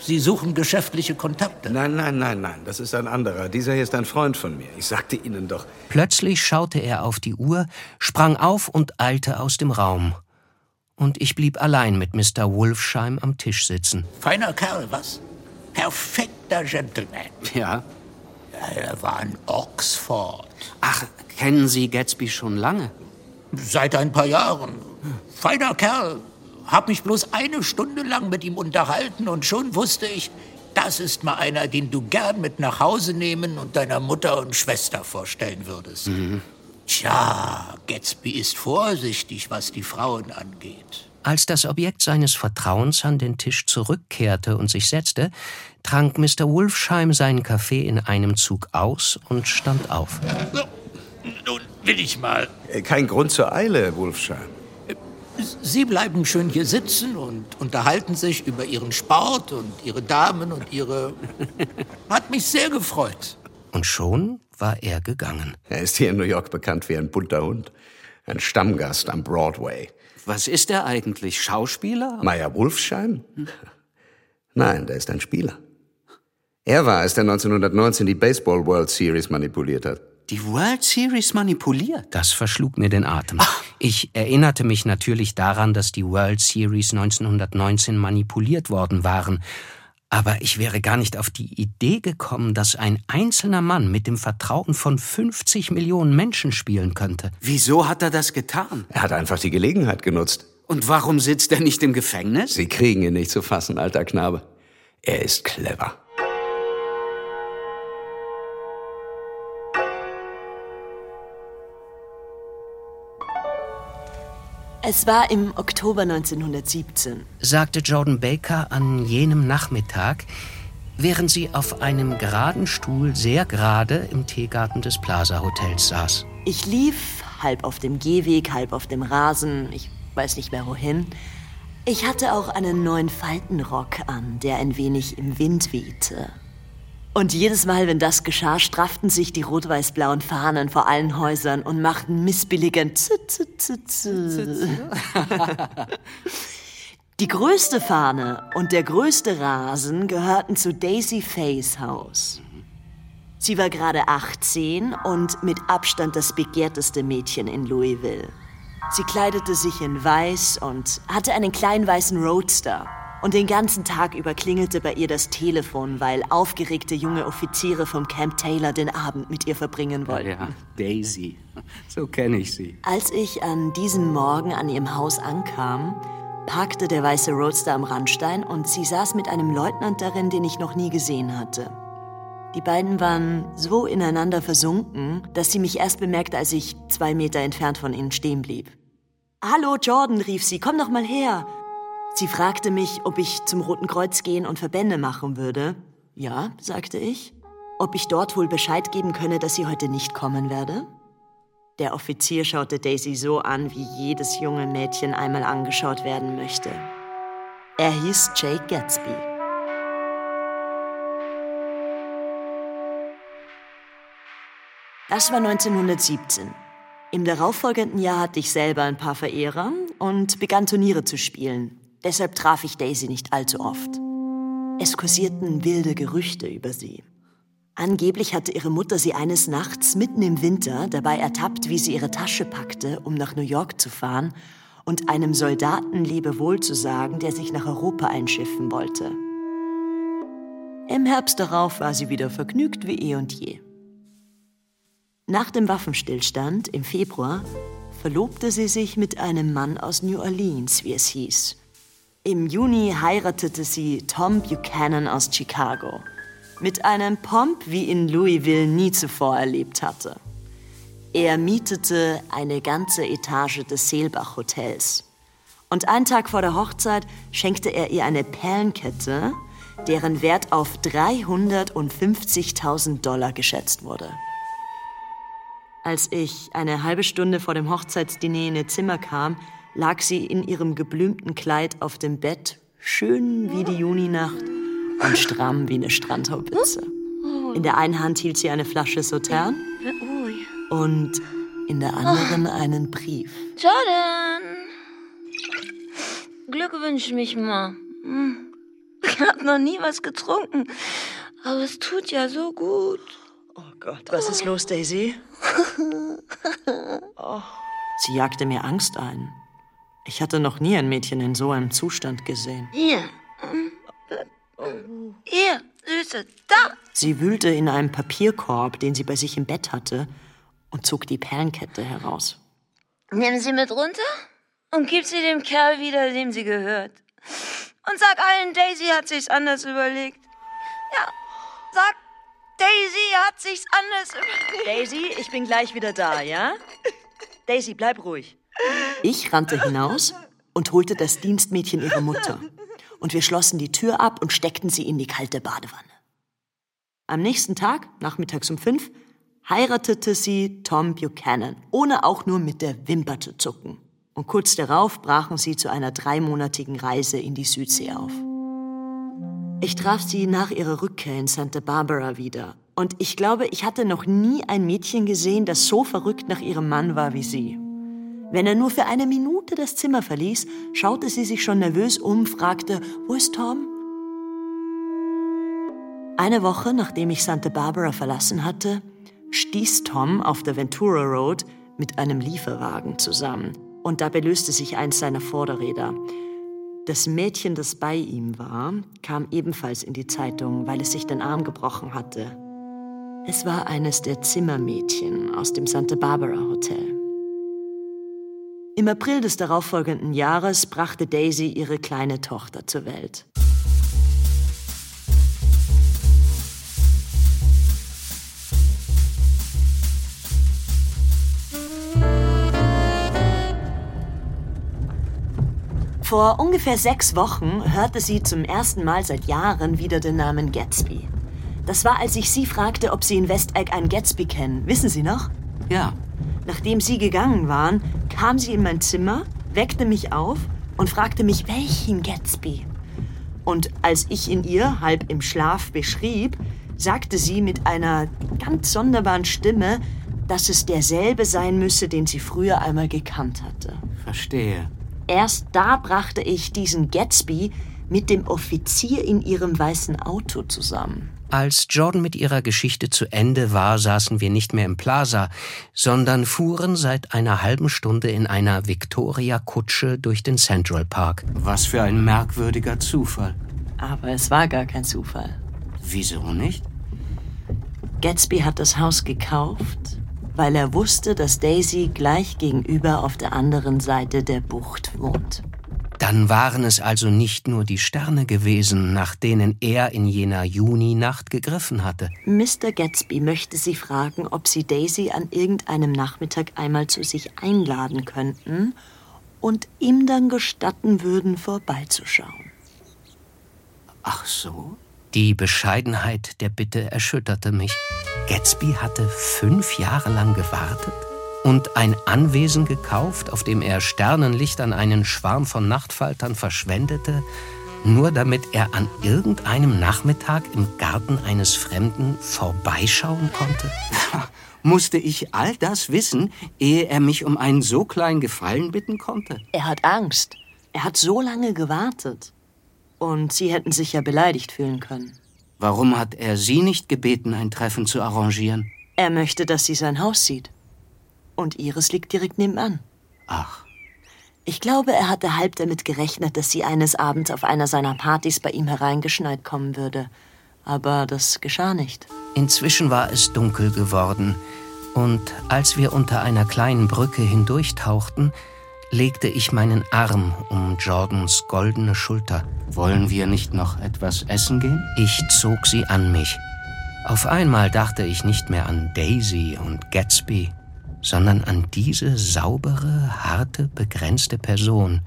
Sie suchen geschäftliche Kontakte. Nein, nein, nein, nein, das ist ein anderer. Dieser hier ist ein Freund von mir. Ich sagte Ihnen doch. Plötzlich schaute er auf die Uhr, sprang auf und eilte aus dem Raum. Und ich blieb allein mit Mr. Wolfsheim am Tisch sitzen. Feiner Kerl, was? Perfekter Gentleman. Ja. ja er war in Oxford. Ach, kennen Sie Gatsby schon lange? Seit ein paar Jahren. Feiner Kerl. Hab mich bloß eine Stunde lang mit ihm unterhalten und schon wusste ich, das ist mal einer, den du gern mit nach Hause nehmen und deiner Mutter und Schwester vorstellen würdest. Mhm. Tja, Gatsby ist vorsichtig, was die Frauen angeht. Als das Objekt seines Vertrauens an den Tisch zurückkehrte und sich setzte, trank Mr. Wolfsheim seinen Kaffee in einem Zug aus und stand auf. So, nun will ich mal. Kein Grund zur Eile, Wolfsheim. Sie bleiben schön hier sitzen und unterhalten sich über Ihren Sport und Ihre Damen und Ihre... Hat mich sehr gefreut. Und schon war er gegangen. Er ist hier in New York bekannt wie ein bunter Hund. Ein Stammgast am Broadway. Was ist er eigentlich? Schauspieler? Meyer Wolfsheim? Nein, der ist ein Spieler. Er war es, der 1919 die Baseball World Series manipuliert hat. Die World Series manipuliert? Das verschlug mir den Atem. Ich erinnerte mich natürlich daran, dass die World Series 1919 manipuliert worden waren. Aber ich wäre gar nicht auf die Idee gekommen, dass ein einzelner Mann mit dem Vertrauen von 50 Millionen Menschen spielen könnte. Wieso hat er das getan? Er hat einfach die Gelegenheit genutzt. Und warum sitzt er nicht im Gefängnis? Sie kriegen ihn nicht zu fassen, alter Knabe. Er ist clever. Es war im Oktober 1917, sagte Jordan Baker an jenem Nachmittag, während sie auf einem geraden Stuhl sehr gerade im Teegarten des Plaza Hotels saß. Ich lief halb auf dem Gehweg, halb auf dem Rasen, ich weiß nicht mehr wohin. Ich hatte auch einen neuen Faltenrock an, der ein wenig im Wind wehte. Und jedes Mal, wenn das geschah, strafften sich die rot-weiß-blauen Fahnen vor allen Häusern und machten missbilligend z -z -z -z. Die größte Fahne und der größte Rasen gehörten zu Daisy Fays Haus. Sie war gerade 18 und mit Abstand das begehrteste Mädchen in Louisville. Sie kleidete sich in weiß und hatte einen kleinen weißen Roadster. Und den ganzen Tag über klingelte bei ihr das Telefon, weil aufgeregte junge Offiziere vom Camp Taylor den Abend mit ihr verbringen wollten. Ja, Daisy. So kenne ich sie. Als ich an diesem Morgen an ihrem Haus ankam, parkte der weiße Roadster am Randstein und sie saß mit einem Leutnant darin, den ich noch nie gesehen hatte. Die beiden waren so ineinander versunken, dass sie mich erst bemerkte, als ich zwei Meter entfernt von ihnen stehen blieb. Hallo, Jordan, rief sie, komm doch mal her. Sie fragte mich, ob ich zum Roten Kreuz gehen und Verbände machen würde. Ja, sagte ich. Ob ich dort wohl Bescheid geben könne, dass sie heute nicht kommen werde? Der Offizier schaute Daisy so an, wie jedes junge Mädchen einmal angeschaut werden möchte. Er hieß Jake Gatsby. Das war 1917. Im darauffolgenden Jahr hatte ich selber ein paar Verehrer und begann Turniere zu spielen. Deshalb traf ich Daisy nicht allzu oft. Es kursierten wilde Gerüchte über sie. Angeblich hatte ihre Mutter sie eines Nachts mitten im Winter dabei ertappt, wie sie ihre Tasche packte, um nach New York zu fahren und einem Soldaten Lebewohl zu sagen, der sich nach Europa einschiffen wollte. Im Herbst darauf war sie wieder vergnügt wie eh und je. Nach dem Waffenstillstand im Februar verlobte sie sich mit einem Mann aus New Orleans, wie es hieß. Im Juni heiratete sie Tom Buchanan aus Chicago. Mit einem Pomp, wie ihn Louisville nie zuvor erlebt hatte. Er mietete eine ganze Etage des Seelbach Hotels. Und einen Tag vor der Hochzeit schenkte er ihr eine Perlenkette, deren Wert auf 350.000 Dollar geschätzt wurde. Als ich eine halbe Stunde vor dem Hochzeitsdiner in ihr Zimmer kam, lag sie in ihrem geblümten Kleid auf dem Bett, schön wie die Juninacht und stramm wie eine Strandhaubitze. In der einen Hand hielt sie eine Flasche Sautern und in der anderen einen Brief. Jordan! Glückwünsch mich mal. Hm. Ich hab noch nie was getrunken, aber es tut ja so gut. Oh Gott, was ist los, Daisy? Oh. Sie jagte mir Angst ein. Ich hatte noch nie ein Mädchen in so einem Zustand gesehen. Hier. Hier, Süße, da. Sie wühlte in einem Papierkorb, den sie bei sich im Bett hatte, und zog die Perlenkette heraus. Nimm sie mit runter und gib sie dem Kerl wieder, dem sie gehört. Und sag allen, Daisy hat sich's anders überlegt. Ja, sag, Daisy hat sich's anders überlegt. Daisy, ich bin gleich wieder da, ja? Daisy, bleib ruhig. Ich rannte hinaus und holte das Dienstmädchen ihrer Mutter. Und wir schlossen die Tür ab und steckten sie in die kalte Badewanne. Am nächsten Tag, nachmittags um fünf, heiratete sie Tom Buchanan, ohne auch nur mit der Wimper zu zucken. Und kurz darauf brachen sie zu einer dreimonatigen Reise in die Südsee auf. Ich traf sie nach ihrer Rückkehr in Santa Barbara wieder. Und ich glaube, ich hatte noch nie ein Mädchen gesehen, das so verrückt nach ihrem Mann war wie sie. Wenn er nur für eine Minute das Zimmer verließ, schaute sie sich schon nervös um, fragte, wo ist Tom? Eine Woche nachdem ich Santa Barbara verlassen hatte, stieß Tom auf der Ventura Road mit einem Lieferwagen zusammen und dabei löste sich eins seiner Vorderräder. Das Mädchen, das bei ihm war, kam ebenfalls in die Zeitung, weil es sich den Arm gebrochen hatte. Es war eines der Zimmermädchen aus dem Santa Barbara Hotel. Im April des darauffolgenden Jahres brachte Daisy ihre kleine Tochter zur Welt. Vor ungefähr sechs Wochen hörte sie zum ersten Mal seit Jahren wieder den Namen Gatsby. Das war, als ich sie fragte, ob sie in Westegg einen Gatsby kennen. Wissen Sie noch? Ja. Nachdem Sie gegangen waren, kam sie in mein Zimmer, weckte mich auf und fragte mich, welchen Gatsby. Und als ich ihn ihr halb im Schlaf beschrieb, sagte sie mit einer ganz sonderbaren Stimme, dass es derselbe sein müsse, den sie früher einmal gekannt hatte. Verstehe. Erst da brachte ich diesen Gatsby mit dem Offizier in ihrem weißen Auto zusammen. Als Jordan mit ihrer Geschichte zu Ende war, saßen wir nicht mehr im Plaza, sondern fuhren seit einer halben Stunde in einer Victoria-Kutsche durch den Central Park. Was für ein merkwürdiger Zufall. Aber es war gar kein Zufall. Wieso nicht? Gatsby hat das Haus gekauft, weil er wusste, dass Daisy gleich gegenüber auf der anderen Seite der Bucht wohnt. Dann waren es also nicht nur die Sterne gewesen, nach denen er in jener Juninacht gegriffen hatte. Mr. Gatsby möchte Sie fragen, ob Sie Daisy an irgendeinem Nachmittag einmal zu sich einladen könnten, und ihm dann gestatten würden, vorbeizuschauen. Ach so? Die Bescheidenheit der Bitte erschütterte mich. Gatsby hatte fünf Jahre lang gewartet und ein Anwesen gekauft, auf dem er Sternenlicht an einen Schwarm von Nachtfaltern verschwendete, nur damit er an irgendeinem Nachmittag im Garten eines Fremden vorbeischauen konnte? Musste ich all das wissen, ehe er mich um einen so kleinen Gefallen bitten konnte? Er hat Angst. Er hat so lange gewartet. Und Sie hätten sich ja beleidigt fühlen können. Warum hat er Sie nicht gebeten, ein Treffen zu arrangieren? Er möchte, dass sie sein Haus sieht. Und Ihres liegt direkt nebenan. Ach. Ich glaube, er hatte halb damit gerechnet, dass sie eines Abends auf einer seiner Partys bei ihm hereingeschneit kommen würde. Aber das geschah nicht. Inzwischen war es dunkel geworden, und als wir unter einer kleinen Brücke hindurchtauchten, legte ich meinen Arm um Jordans goldene Schulter. Wollen wir nicht noch etwas essen gehen? Ich zog sie an mich. Auf einmal dachte ich nicht mehr an Daisy und Gatsby, sondern an diese saubere, harte, begrenzte Person,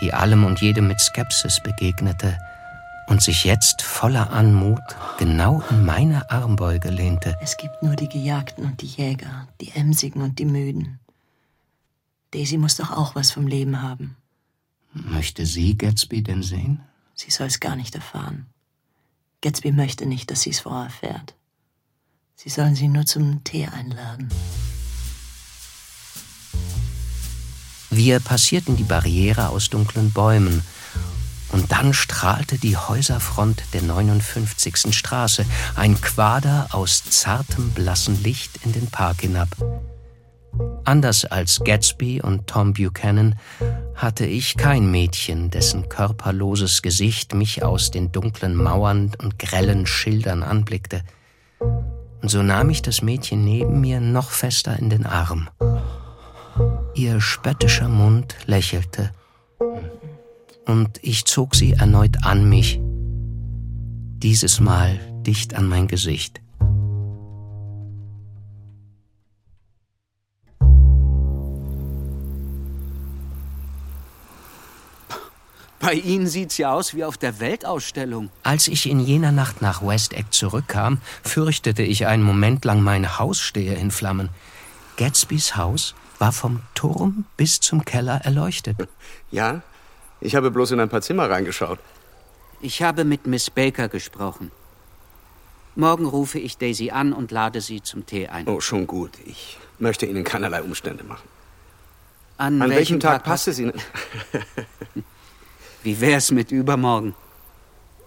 die allem und jedem mit Skepsis begegnete und sich jetzt voller Anmut genau in meine Armbeuge lehnte. Es gibt nur die Gejagten und die Jäger, die Emsigen und die Müden. Daisy muss doch auch was vom Leben haben. Möchte sie Gatsby denn sehen? Sie soll es gar nicht erfahren. Gatsby möchte nicht, dass sie es vorher erfährt. Sie sollen sie nur zum Tee einladen. Wir passierten die Barriere aus dunklen Bäumen, und dann strahlte die Häuserfront der 59. Straße, ein Quader aus zartem blassen Licht in den Park hinab. Anders als Gatsby und Tom Buchanan hatte ich kein Mädchen, dessen körperloses Gesicht mich aus den dunklen Mauern und grellen Schildern anblickte. Und so nahm ich das Mädchen neben mir noch fester in den Arm. Ihr spöttischer Mund lächelte, und ich zog sie erneut an mich, dieses Mal dicht an mein Gesicht. Bei Ihnen sieht's ja aus wie auf der Weltausstellung. Als ich in jener Nacht nach West Egg zurückkam, fürchtete ich einen Moment lang, mein Haus stehe in Flammen. Gatsbys Haus war vom Turm bis zum Keller erleuchtet. Ja, ich habe bloß in ein paar Zimmer reingeschaut. Ich habe mit Miss Baker gesprochen. Morgen rufe ich Daisy an und lade sie zum Tee ein. Oh, schon gut. Ich möchte Ihnen keinerlei Umstände machen. An, An welchem Tag, Tag passt es Ihnen? Wie wär's mit übermorgen?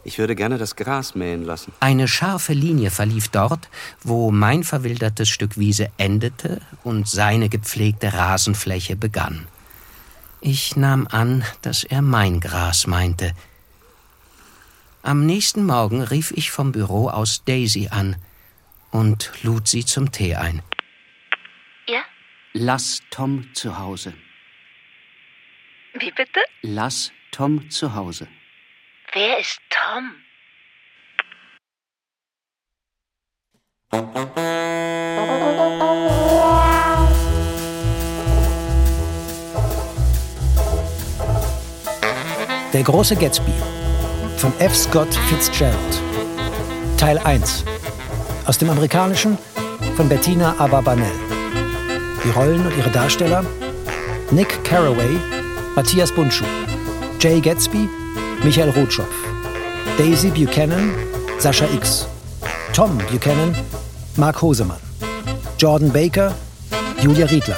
Ich würde gerne das Gras mähen lassen. Eine scharfe Linie verlief dort, wo mein verwildertes Stück Wiese endete und seine gepflegte Rasenfläche begann. Ich nahm an, dass er mein Gras meinte. Am nächsten Morgen rief ich vom Büro aus Daisy an und lud sie zum Tee ein. Ja? Lass Tom zu Hause. Wie bitte? Lass Tom zu Hause. Wer ist Tom? Der große Gatsby von F. Scott Fitzgerald. Teil 1. Aus dem Amerikanischen von Bettina Ababanel. Die Rollen und ihre Darsteller Nick Carraway, Matthias Bundschuh, Jay Gatsby, Michael Rotschopf, Daisy Buchanan, Sascha X, Tom Buchanan, Mark Hosemann, Jordan Baker, Julia Riedler,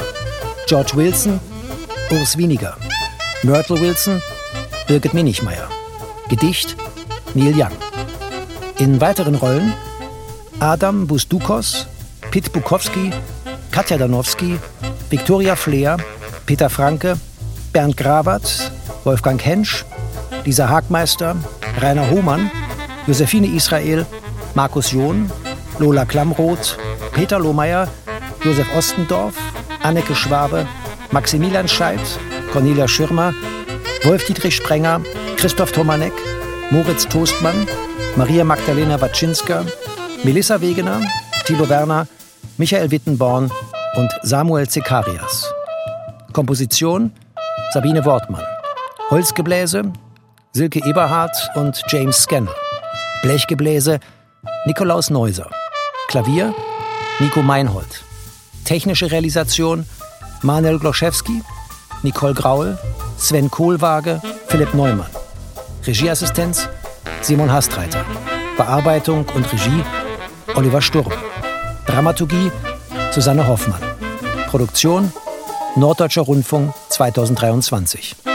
George Wilson, Urs Winiger, Myrtle Wilson, Birgit Minichmeier. Gedicht Neil Young. In weiteren Rollen Adam Busdukos, Pit Bukowski, Katja Danowski, Viktoria Fleer, Peter Franke, Bernd Grabert, Wolfgang Hensch, Lisa Hagmeister, Rainer Hohmann, Josephine Israel, Markus John, Lola Klamroth, Peter Lohmeier, Josef Ostendorf, Anneke Schwabe, Maximilian Scheidt, Cornelia Schirmer, Wolf-Dietrich Sprenger, Christoph Tomanek, Moritz Toastmann, Maria Magdalena Waczynska, Melissa Wegener, Thilo Werner, Michael Wittenborn und Samuel Zekarias. Komposition Sabine Wortmann. Holzgebläse Silke Eberhardt und James Scannell. Blechgebläse Nikolaus Neuser. Klavier Nico Meinhold. Technische Realisation Manuel Gloszewski, Nicole Graul, Sven Kohlwaage, Philipp Neumann. Regieassistenz Simon Hastreiter. Bearbeitung und Regie Oliver Sturm. Dramaturgie Susanne Hoffmann. Produktion Norddeutscher Rundfunk 2023.